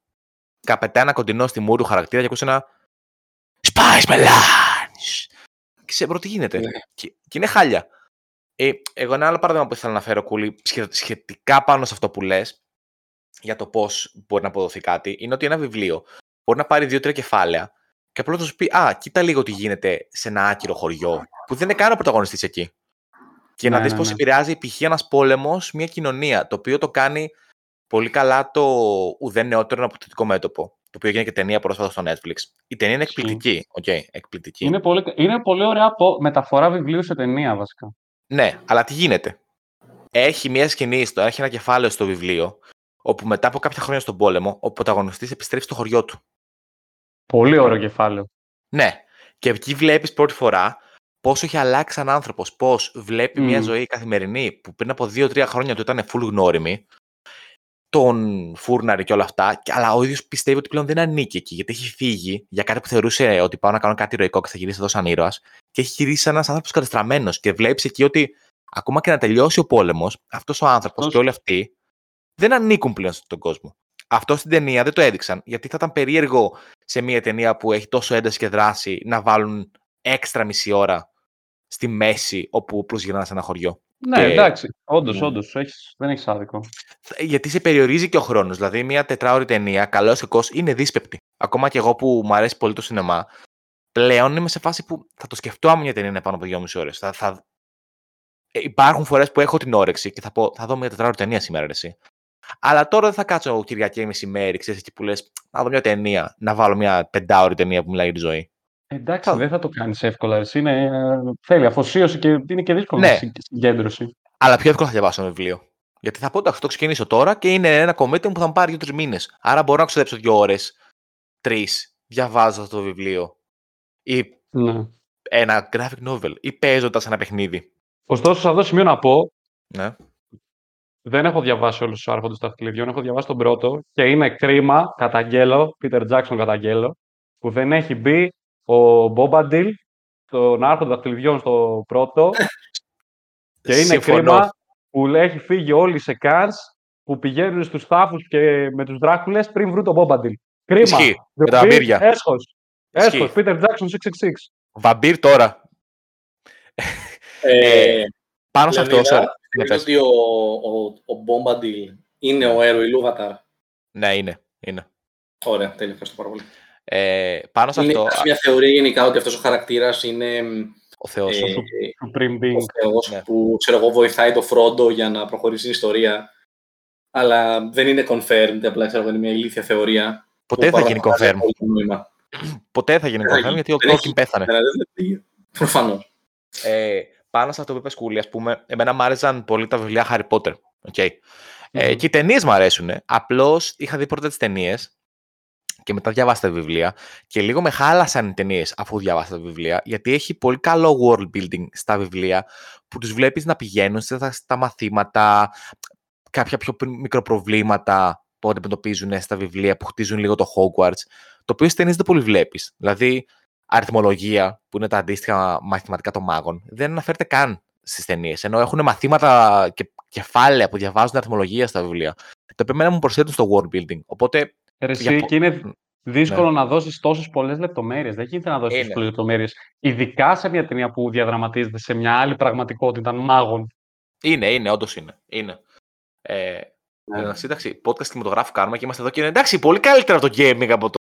καπετά ένα κοντινό στη μούρη του χαρακτήρα και ακούς ένα. Spice Melange! Και σε τι γίνεται; Ναι. Και, και είναι χάλια. Ε, εγώ ένα άλλο παράδειγμα που ήθελα να φέρω, Κούλη, σχε- σχετικά πάνω σε αυτό που λες, για το πώς μπορεί να αποδοθεί κάτι, είναι ότι ένα βιβλίο μπορεί να πάρει δύο-τρία κεφάλαια και απλώς να σου πει Α, κοίτα λίγο τι γίνεται σε ένα άκυρο χωριό, που δεν είναι καν ο πρωταγωνιστής εκεί. Και να Ναι, δεις ναι, πώς ναι. επηρεάζει π.χ. ένας πόλεμος μια κοινωνία, το οποίο το κάνει πολύ καλά το Ουδέν νεότερο από το δυτικό μέτωπο. Το οποίο έγινε και ταινία πρόσφατα στο Netflix. Η ταινία είναι Ισχύει. εκπληκτική. Οκ, εκπληκτική. Είναι πολύ, είναι πολύ ωραία από μεταφορά βιβλίου σε ταινία, βασικά. Ναι, αλλά τι γίνεται; Έχει μια σκηνή, στο, έχει ένα κεφάλαιο στο βιβλίο, όπου μετά από κάποια χρόνια στον πόλεμο, ο πρωταγωνιστής επιστρέφει στο χωριό του. Πολύ ωραίο κεφάλαιο. Ναι. Και εκεί βλέπεις πρώτη φορά πόσο έχει αλλάξει σαν άνθρωπος. Πώς βλέπει μια Μμμ. ζωή καθημερινή που πριν από 2-3 χρόνια του ήταν full γνώριμη, τον φούρναρε και όλα αυτά, και- αλλά ο ίδιος πιστεύει ότι πλέον δεν ανήκει εκεί, γιατί έχει φύγει για κάτι που θεωρούσε ότι πάω να κάνω κάτι ηρωικό και θα γυρίσει εδώ σαν ήρωας, και έχει γυρίσει σαν ένας άνθρωπος κατεστραμμένος. Και βλέπεις εκεί ότι ακόμα και να τελειώσει ο πόλεμος, αυτός ο άνθρωπος Αυτός- και όλοι αυτοί δεν ανήκουν πλέον στον κόσμο. αυτό στην ταινία δεν το έδειξαν. Γιατί θα ήταν περίεργο σε μια ταινία που έχει τόσο ένταση και δράση να βάλουν έξτρα μισή ώρα στη μέση όπου ο Bruce γυρνά σε ένα χωριό. Ναι, Και- εντάξει. Όντως, Ναι. όντως. Δεν έχεις άδικο. Γιατί σε περιορίζει και ο χρόνος. Δηλαδή, μια τετράωρη ταινία, καλός ή κακός, είναι δύσπεπτη. Ακόμα και εγώ που μου αρέσει πολύ το σινεμά, πλέον είμαι σε φάση που θα το σκεφτώ αν μια ταινία είναι πάνω από 2,5 ώρες. Θα, θα... Ε, υπάρχουν φορές που έχω την όρεξη και θα πω, θα δω μια τετράωρη ταινία σήμερα, ρε, εσύ. Αλλά τώρα δεν θα κάτσω Κυριακή μεσημέρι, ξέρεις εκεί που λες, να δω μια ταινία, να βάλω μια πεντάωρη ταινία που μιλάει για τη ζωή. Εντάξει, Θα- δεν θα το κάνεις εύκολα. Εσύ είναι, ε, θέλει αφοσίωση και είναι και δύσκολο Ναι. να συ- συγκέντρωση. Αλλά πιο εύκολα θα διαβάσω ένα βιβλίο. Γιατί θα πω, εντάξει, θα το ξεκινήσω τώρα και είναι ένα commitment που θα μου πάρει δύο-τρεις μήνες. Άρα μπορώ να ξοδέψω δύο ώρες, τρεις, διαβάζοντας το βιβλίο. Ή Ναι. ένα graphic novel. Ή παίζοντας ένα παιχνίδι. Ωστόσο, σε αυτό το σημείο να πω, Ναι. δεν έχω διαβάσει όλους τους άρχοντες των δαχτυλιδιών. Έχω διαβάσει τον πρώτο και είναι κρίμα, καταγγέλλω, Peter Jackson καταγγέλλω, που δεν έχει μπει ο Bombadil, τον άρχοντα δαχτυλιδιών στο πρώτο. και είναι Συμφωνώ. κρίμα που λέει, έχει φύγει όλοι σε cars που πηγαίνουν στους τάφους και με τους δράκουλες πριν βρουν τον Bombadil. Κρίμα. Ισχύει. Με τα Ντροπή, βαμβύρια. Έσχος. Ισχύει. Έσχος. Peter Jackson 666. Βαμπύρ τώρα. Ε, Πάνω σε αυτό. Λεμίρα, sorry. Ναι, Νομίζω πες. ότι ο, ο, ο Bombadil είναι ο Έρο Ηλούβαταρ. Ναι, είναι. είναι. Ωραία, τέλεια, ευχαριστώ πάρα πολύ. Ε, πάνω σε Είναι αυτό, υπάρχει μια θεωρία γενικά ότι αυτός ο χαρακτήρας είναι ο Θεός. ε, Supreme ο Being. θεός Ναι. που ξέρω εγώ βοηθάει το Φρόντο για να προχωρήσει την ιστορία. Αλλά δεν είναι confirmed, απλά ξέρω εγώ είναι μια ηλίθια θεωρία. Ποτέ που δεν θα γίνει παραπάνω confirm. πολύ νόημα. Ποτέ δεν θα γίνει Δεν θα confirm γίνει. γιατί ο Δεν Tolkien έχει- πέθανε. Δηλαδή, Προφανώς. Ε, πάνω σε αυτό που είπες Κούλη, ας πούμε, εμένα μου άρεσαν πολύ τα βιβλία Harry Potter. Okay. Ε, Μμμ. και οι ταινίες μου αρέσουν. Απλώς είχα δει πρώτα τις ταινίες και μετά διάβασα τα βιβλία και λίγο με χάλασαν οι ταινίες αφού διάβασα τα βιβλία γιατί έχει πολύ καλό world building στα βιβλία που τους βλέπεις να πηγαίνουν στα, στα μαθήματα, κάποια πιο πι- μικροπροβλήματα που αντιμετωπίζουν στα βιβλία που χτίζουν λίγο το Hogwarts, το οποίο στις ταινίες δεν πολύ βλέπεις. Δηλαδή, αριθμολογία, που είναι τα αντίστοιχα μαθηματικά των μάγων, δεν αναφέρεται καν στις ταινίες. Ενώ έχουν μαθήματα και κεφάλαια που διαβάζουν αριθμολογία στα βιβλία. Τα οποία εμένα μου προσθέτουν στο world building. Οπότε, Ρε, για εσύ, πο- και είναι Μ, δύσκολο να δώσεις τόσες πολλές λεπτομέρειες. Δεν γίνεται να δώσεις τόσες Είναι. πολλές λεπτομέρειες. Ειδικά σε μια ταινία που διαδραματίζεται σε μια άλλη πραγματικότητα μάγων. είναι, είναι, όντως είναι. είναι. Ε, Ναι. ναι. σύνταξη, podcast κινηματογράφου κάνουμε και είμαστε εδώ και είναι εντάξει, πολύ καλύτερα το gaming από το.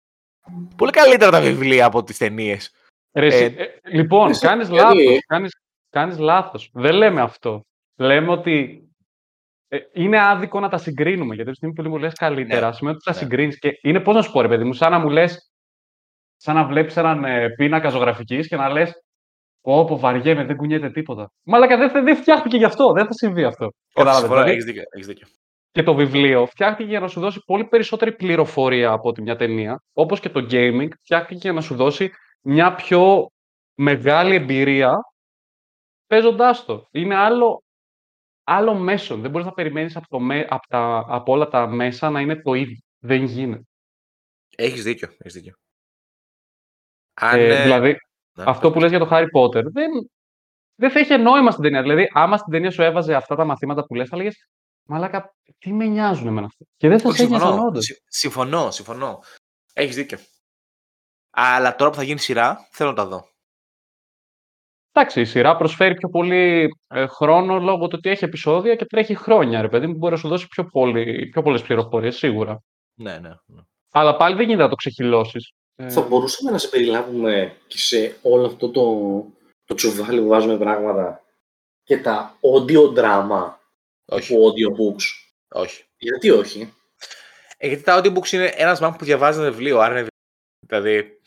Πολύ καλύτερα τα βιβλία από τις ταινίες. Ρε, εσύ, Ε, ε, λοιπόν, εσύ, κάνεις γιατί- λάθος. Κάνεις, κάνεις λάθος. Δεν λέμε αυτό. Λέμε ότι ε, είναι άδικο να τα συγκρίνουμε. Γιατί τη στιγμή που μου λες καλύτερα, Ναι, σημαίνει ότι τα ναι. συγκρίνεις. Και είναι πώς να σου πω, ρε παιδί μου, σαν να μου λες, σαν να βλέπεις έναν ε, πίνακα ζωγραφικής και να λες Όπω βαριέμαι, δεν κουνιέται τίποτα. Μαλάκα δεν, δεν φτιάχτηκε γι' αυτό. Δεν θα συμβεί αυτό. Κατάλαβες, δηλαδή; Έχεις δίκιο. Έχεις δίκιο. Και το βιβλίο φτιάχτηκε για να σου δώσει πολύ περισσότερη πληροφορία από ότι μια ταινία. Όπως και το gaming φτιάχτηκε για να σου δώσει μια πιο μεγάλη εμπειρία παίζοντάς το. Είναι άλλο, άλλο μέσο. Δεν μπορείς να περιμένεις από, το με- από, τα, από όλα τα μέσα να είναι το ίδιο. Δεν γίνεται. Έχεις δίκιο. Έχεις δίκιο. Αν, Ε, ε, δηλαδή, ναι, αυτό που λες για το Harry Potter δεν, δεν θα είχε νόημα στην ταινία. Δηλαδή, άμα στην ταινία σου έβαζε αυτά τα μαθήματα που λες, θα λέγες Μαλάκα, τι με νοιάζουν εμένα αυτά. Και δεν θα όχι, σε ένοιαζαν συμφωνώ. όντως. Συ- Συμφωνώ, συμφωνώ. Έχεις δίκιο. Αλλά τώρα που θα γίνει σειρά, θέλω να τα δω. Εντάξει, η σειρά προσφέρει πιο πολύ ε, χρόνο λόγω του ότι έχει επεισόδια και τρέχει χρόνια, ρε παιδί μου, μπορεί να σου δώσει πιο, πολύ, πιο πολλές πληροφορίες, σίγουρα. Ναι, ναι. ναι. Αλλά πάλι δεν γίνεται να το ξεχυλώσεις. Ε, Θα μπορούσαμε να σε περιλάβουμε και σε όλο αυτό το, το τσουβάλι που βάζουμε πράγματα και τα audio drama Όχι, του audiobooks; όχι. Γιατί όχι; Ε, γιατί τα audiobooks είναι ένας μάγκο που διαβάζει ένα βιβλίο, άρα είναι Δηλαδή.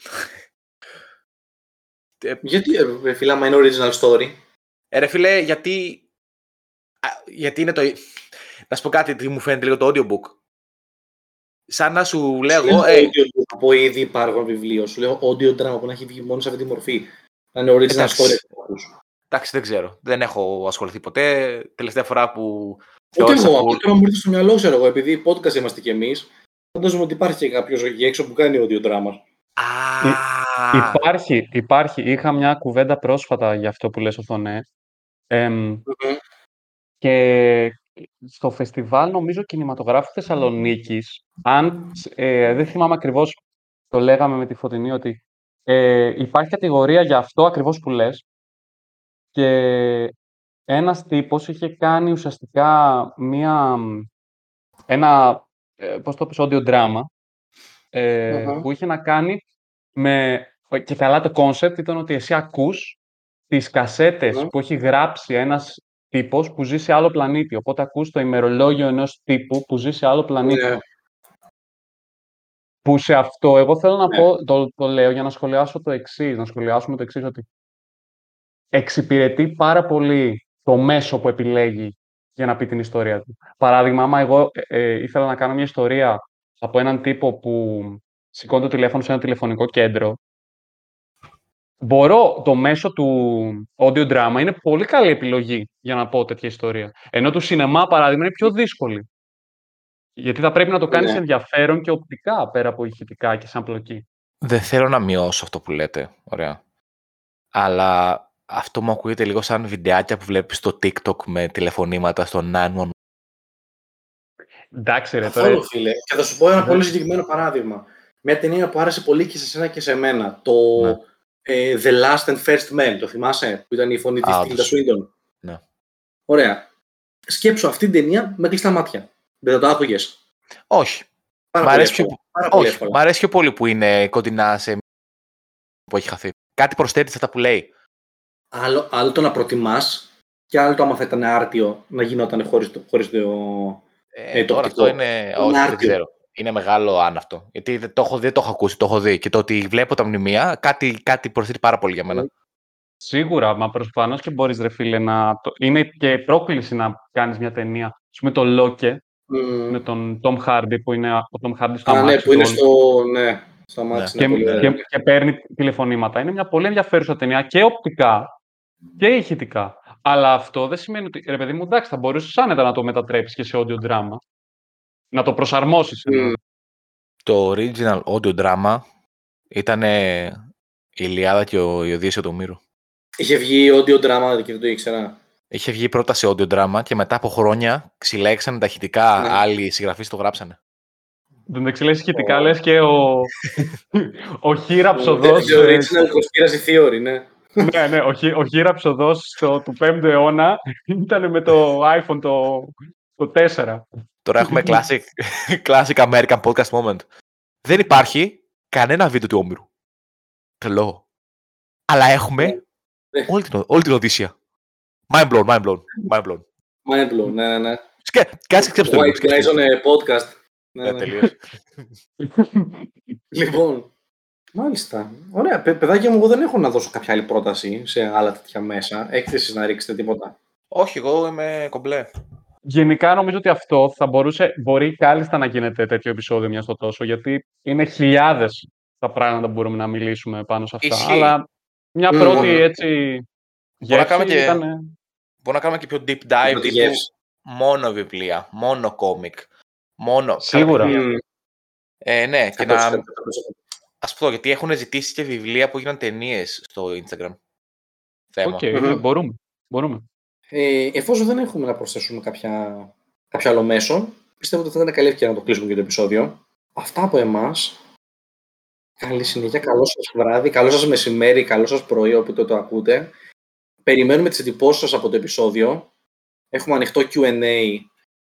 Γιατί, ε, ρε φίλε, άμα είναι original story; Ε, ρε φίλε, γιατί. Α, γιατί είναι το. Να σου πω κάτι, τι μου φαίνεται λίγο το audiobook. Σαν να σου λέω εγώ. Δεν Ε, είναι audio από ήδη υπάρχον βιβλίο. Σου λέω audio drama που να έχει βγει μόνο σε αυτή τη μορφή. Να είναι original Εντάξει. story. εντάξει, δεν ξέρω. Δεν έχω ασχοληθεί ποτέ. Τελευταία φορά που. Ούτε θεώρησα εγώ, που- απλά τώρα μου ήρθε στο μυαλό, ξέρω εγώ, επειδή podcast είμαστε κι εμείς. Φαντάζομαι ότι υπάρχει και κάποιος εκεί έξω που κάνει audio drama. Α, Υπάρχει, υπάρχει. Είχα μια κουβέντα πρόσφατα για αυτό που λες, Οθονέ. Εμ, και στο φεστιβάλ, νομίζω, κινηματογράφου Θεσσαλονίκης, αν, ε, δεν θυμάμαι ακριβώς, το λέγαμε με τη Φωτεινή, ότι ε, υπάρχει κατηγορία για αυτό ακριβώς που λες και ένας τύπος είχε κάνει ουσιαστικά μία, ένα, ε, πώς το πεις, audio drama, ε, Αχα. που είχε να κάνει με... Και καλά το κόνσεπτ ήταν ότι εσύ ακούς τις κασέτες Ναι. που έχει γράψει ένας τύπος που ζει σε άλλο πλανήτη. Οπότε ακούς το ημερολόγιο ενός τύπου που ζει σε άλλο πλανήτη. Ναι. Που σε αυτό, εγώ θέλω να Ναι. πω, το, το λέω για να σχολιάσω το εξής, να σχολιάσουμε το εξής ότι εξυπηρετεί πάρα πολύ το μέσο που επιλέγει για να πει την ιστορία του. Παράδειγμα, άμα εγώ ε, ε, ήθελα να κάνω μια ιστορία από έναν τύπο που σηκώνει το τηλέφωνο σε ένα τηλεφωνικό κέντρο, μπορώ το μέσο του audio drama είναι πολύ καλή επιλογή για να πω τέτοια ιστορία. Ενώ του σινεμά, παράδειγμα, είναι πιο δύσκολη. Γιατί θα πρέπει να το κάνεις Ναι. ενδιαφέρον και οπτικά πέρα από ηχητικά και σαν πλοκή. Δεν θέλω να μειώσω αυτό που λέτε. Ωραία. Αλλά αυτό μου ακούγεται λίγο σαν βιντεάκια που βλέπεις στο TikTok με τηλεφωνήματα στο 911. Εντάξει, ρε, τώρα. Καθόλου, φίλε. Και θα σου πω ένα Ναι. πολύ συγκεκριμένο παράδειγμα. Μια ταινία που άρεσε πολύ και σε σένα και σε μένα. Το Ναι. ε, The Last and First Men, το θυμάσαι, που ήταν η φωνή της Α, Tilda το- Swinton. Ναι. Ωραία. Σκέψου αυτή την ταινία με κλειστά μάτια. Δεν θα το άκουγες. Όχι. Πάρα Μ' πολύ αρέσει πιο- εύκολα. Πάρα πολύ Όχι. εύκολα. Μ' αρέσει πιο πολύ που είναι κοντινά σε που έχει χαθεί. Κάτι προσθέτει σε αυτά που λέει. Άλλο, άλλο το να προτιμάς και άλλο το άμα θα ήταν άρτιο να γινόταν χωρίς το, χωρίς το... Ε, Ε, το τώρα οπτικό. αυτό είναι. Είναι Όχι, δεν άρτιο. ξέρω. Είναι μεγάλο αν αυτό. Γιατί δεν το, έχω, δεν το έχω ακούσει, το έχω δει. Και το ότι βλέπω τα μνημεία, κάτι, κάτι προσθέτει πάρα πολύ για μένα. Σίγουρα, μα προφανώς και μπορείς, ρε φίλε, να. Το... Είναι και πρόκληση να κάνεις μια ταινία. Α πούμε το Λόκε Μμμ. με τον Tom Hardy, που είναι ο Tom Hardy στο Α, ναι, αμάξι που είναι του, στο... Ναι, στο αμάξι. και, είναι πολύ και, ωραίο. και παίρνει τηλεφωνήματα. Είναι μια πολύ ενδιαφέρουσα ταινία και οπτικά και ηχητικά. Αλλά αυτό δεν σημαίνει ότι, ρε παιδί μου, εντάξει, θα μπορούσες άνετα να το μετατρέψεις και σε audio drama. Να το προσαρμόσεις. Μμ. Το original audio drama ήταν η Ιλιάδα και ο Ιωδίας του Μύρου. Είχε βγει audio drama και δεν το ήξερα. Είχε βγει πρώτα σε audio drama και μετά από χρόνια ξυλέξανε τα ηχητικά. Ναι. Άλλοι συγγραφείς το γράψανε. Δεν το λες ηχητικά, λες και ο, ο χείραψοδος. The original conspiracy theory, ναι. ναι, ναι, ο, χει- ο χείραψοδος στο, του 5ου αιώνα ήταν με το iPhone το, το 4. Τώρα έχουμε classic, classic American podcast moment. Δεν υπάρχει κανένα βίντεο του Όμηρου. Τρελό. Αλλά έχουμε Ναι. όλη την, όλη την Οδύσσια. Mind blown, mind blown, mind blown. Mind blown, ναι, ναι, ναι. Σκέ, κάτσε σκέψτε το λίγο. White σκέψτε guys το. on a podcast. Ναι, Ε, ναι. τελείως. Λοιπόν, μάλιστα. Ωραία, Παι- παιδάκια μου, εγώ δεν έχω να δώσω κάποια άλλη πρόταση σε άλλα τέτοια μέσα. Έκθεσης να ρίξετε τίποτα. Όχι, εγώ είμαι κομπλέ. Γενικά νομίζω ότι αυτό θα μπορούσε, μπορεί κάλλιστα να γίνεται τέτοιο επεισόδιο μιας στο τόσο, γιατί είναι χιλιάδες τα πράγματα που μπορούμε να μιλήσουμε πάνω σε αυτά. Ισχύει. Αλλά μια Μμμ. πρώτη έτσι Μπορούμε να γεύση κάνουμε και- ήταν... Μπορούμε να κάνουμε και πιο deep dive Πρώτη τύπου γεύση. μόνο βιβλία, μόνο κόμικ. Μόνο. Σίγουρα. Καλά, Μμ. Ε, ναι, και Θα το να. σκέφτομαι, θα το σκέφτομαι. Ας πω, γιατί έχουν ζητήσει και βιβλία που έγιναν ταινίες στο Instagram. Θέμα. Οκ, Μμμ. ναι, μπορούμε. μπορούμε. Ε, εφόσον δεν έχουμε να προσθέσουμε κάποια, κάποιο άλλο μέσο, πιστεύω ότι θα ήταν καλή ευκαιρία να το κλείσουμε και το επεισόδιο. Αυτά από εμάς. Καλή συνέχεια, καλό σας βράδυ, καλό σας μεσημέρι, καλό σας πρωί, όποτε το ακούτε. Περιμένουμε τις εντυπώσεις σας από το επεισόδιο. Έχουμε ανοιχτό Q&A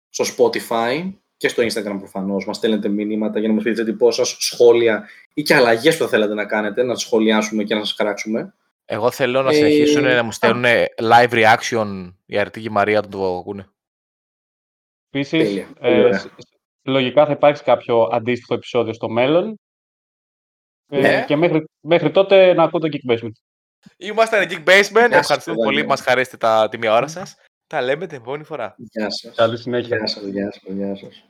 στο Spotify και στο Instagram προφανώς. Μας στέλνετε μηνύματα για να μας πείτε τις εντυπώσεις σας, σχόλια ή και αλλαγές που θα θέλατε να κάνετε, να τι σχολιάσουμε και να σας κράξουμε. Εγώ θέλω να Ε, συνεχίσουν να μου α. στέλνουν live reaction η Αρτή και η Μαρία όταν το ακούνε. Επίσης, Τέλεια. Πολύ ωραία. λογικά θα υπάρξει κάποιο αντίστοιχο επεισόδιο στο μέλλον. Ε, Ναι. και μέχρι, μέχρι τότε να ακούω το Geek Basement. Ήμασταν Geek Basement. σας, Ευχαριστούμε παιδάκια. πολύ που μας χαρίσετε τα, τη μία ώρα σας. Τα λέμε την επόμενη φορά. Γεια σας. Καλή συνέχεια. Γεια σας, γεια σας, γεια σας.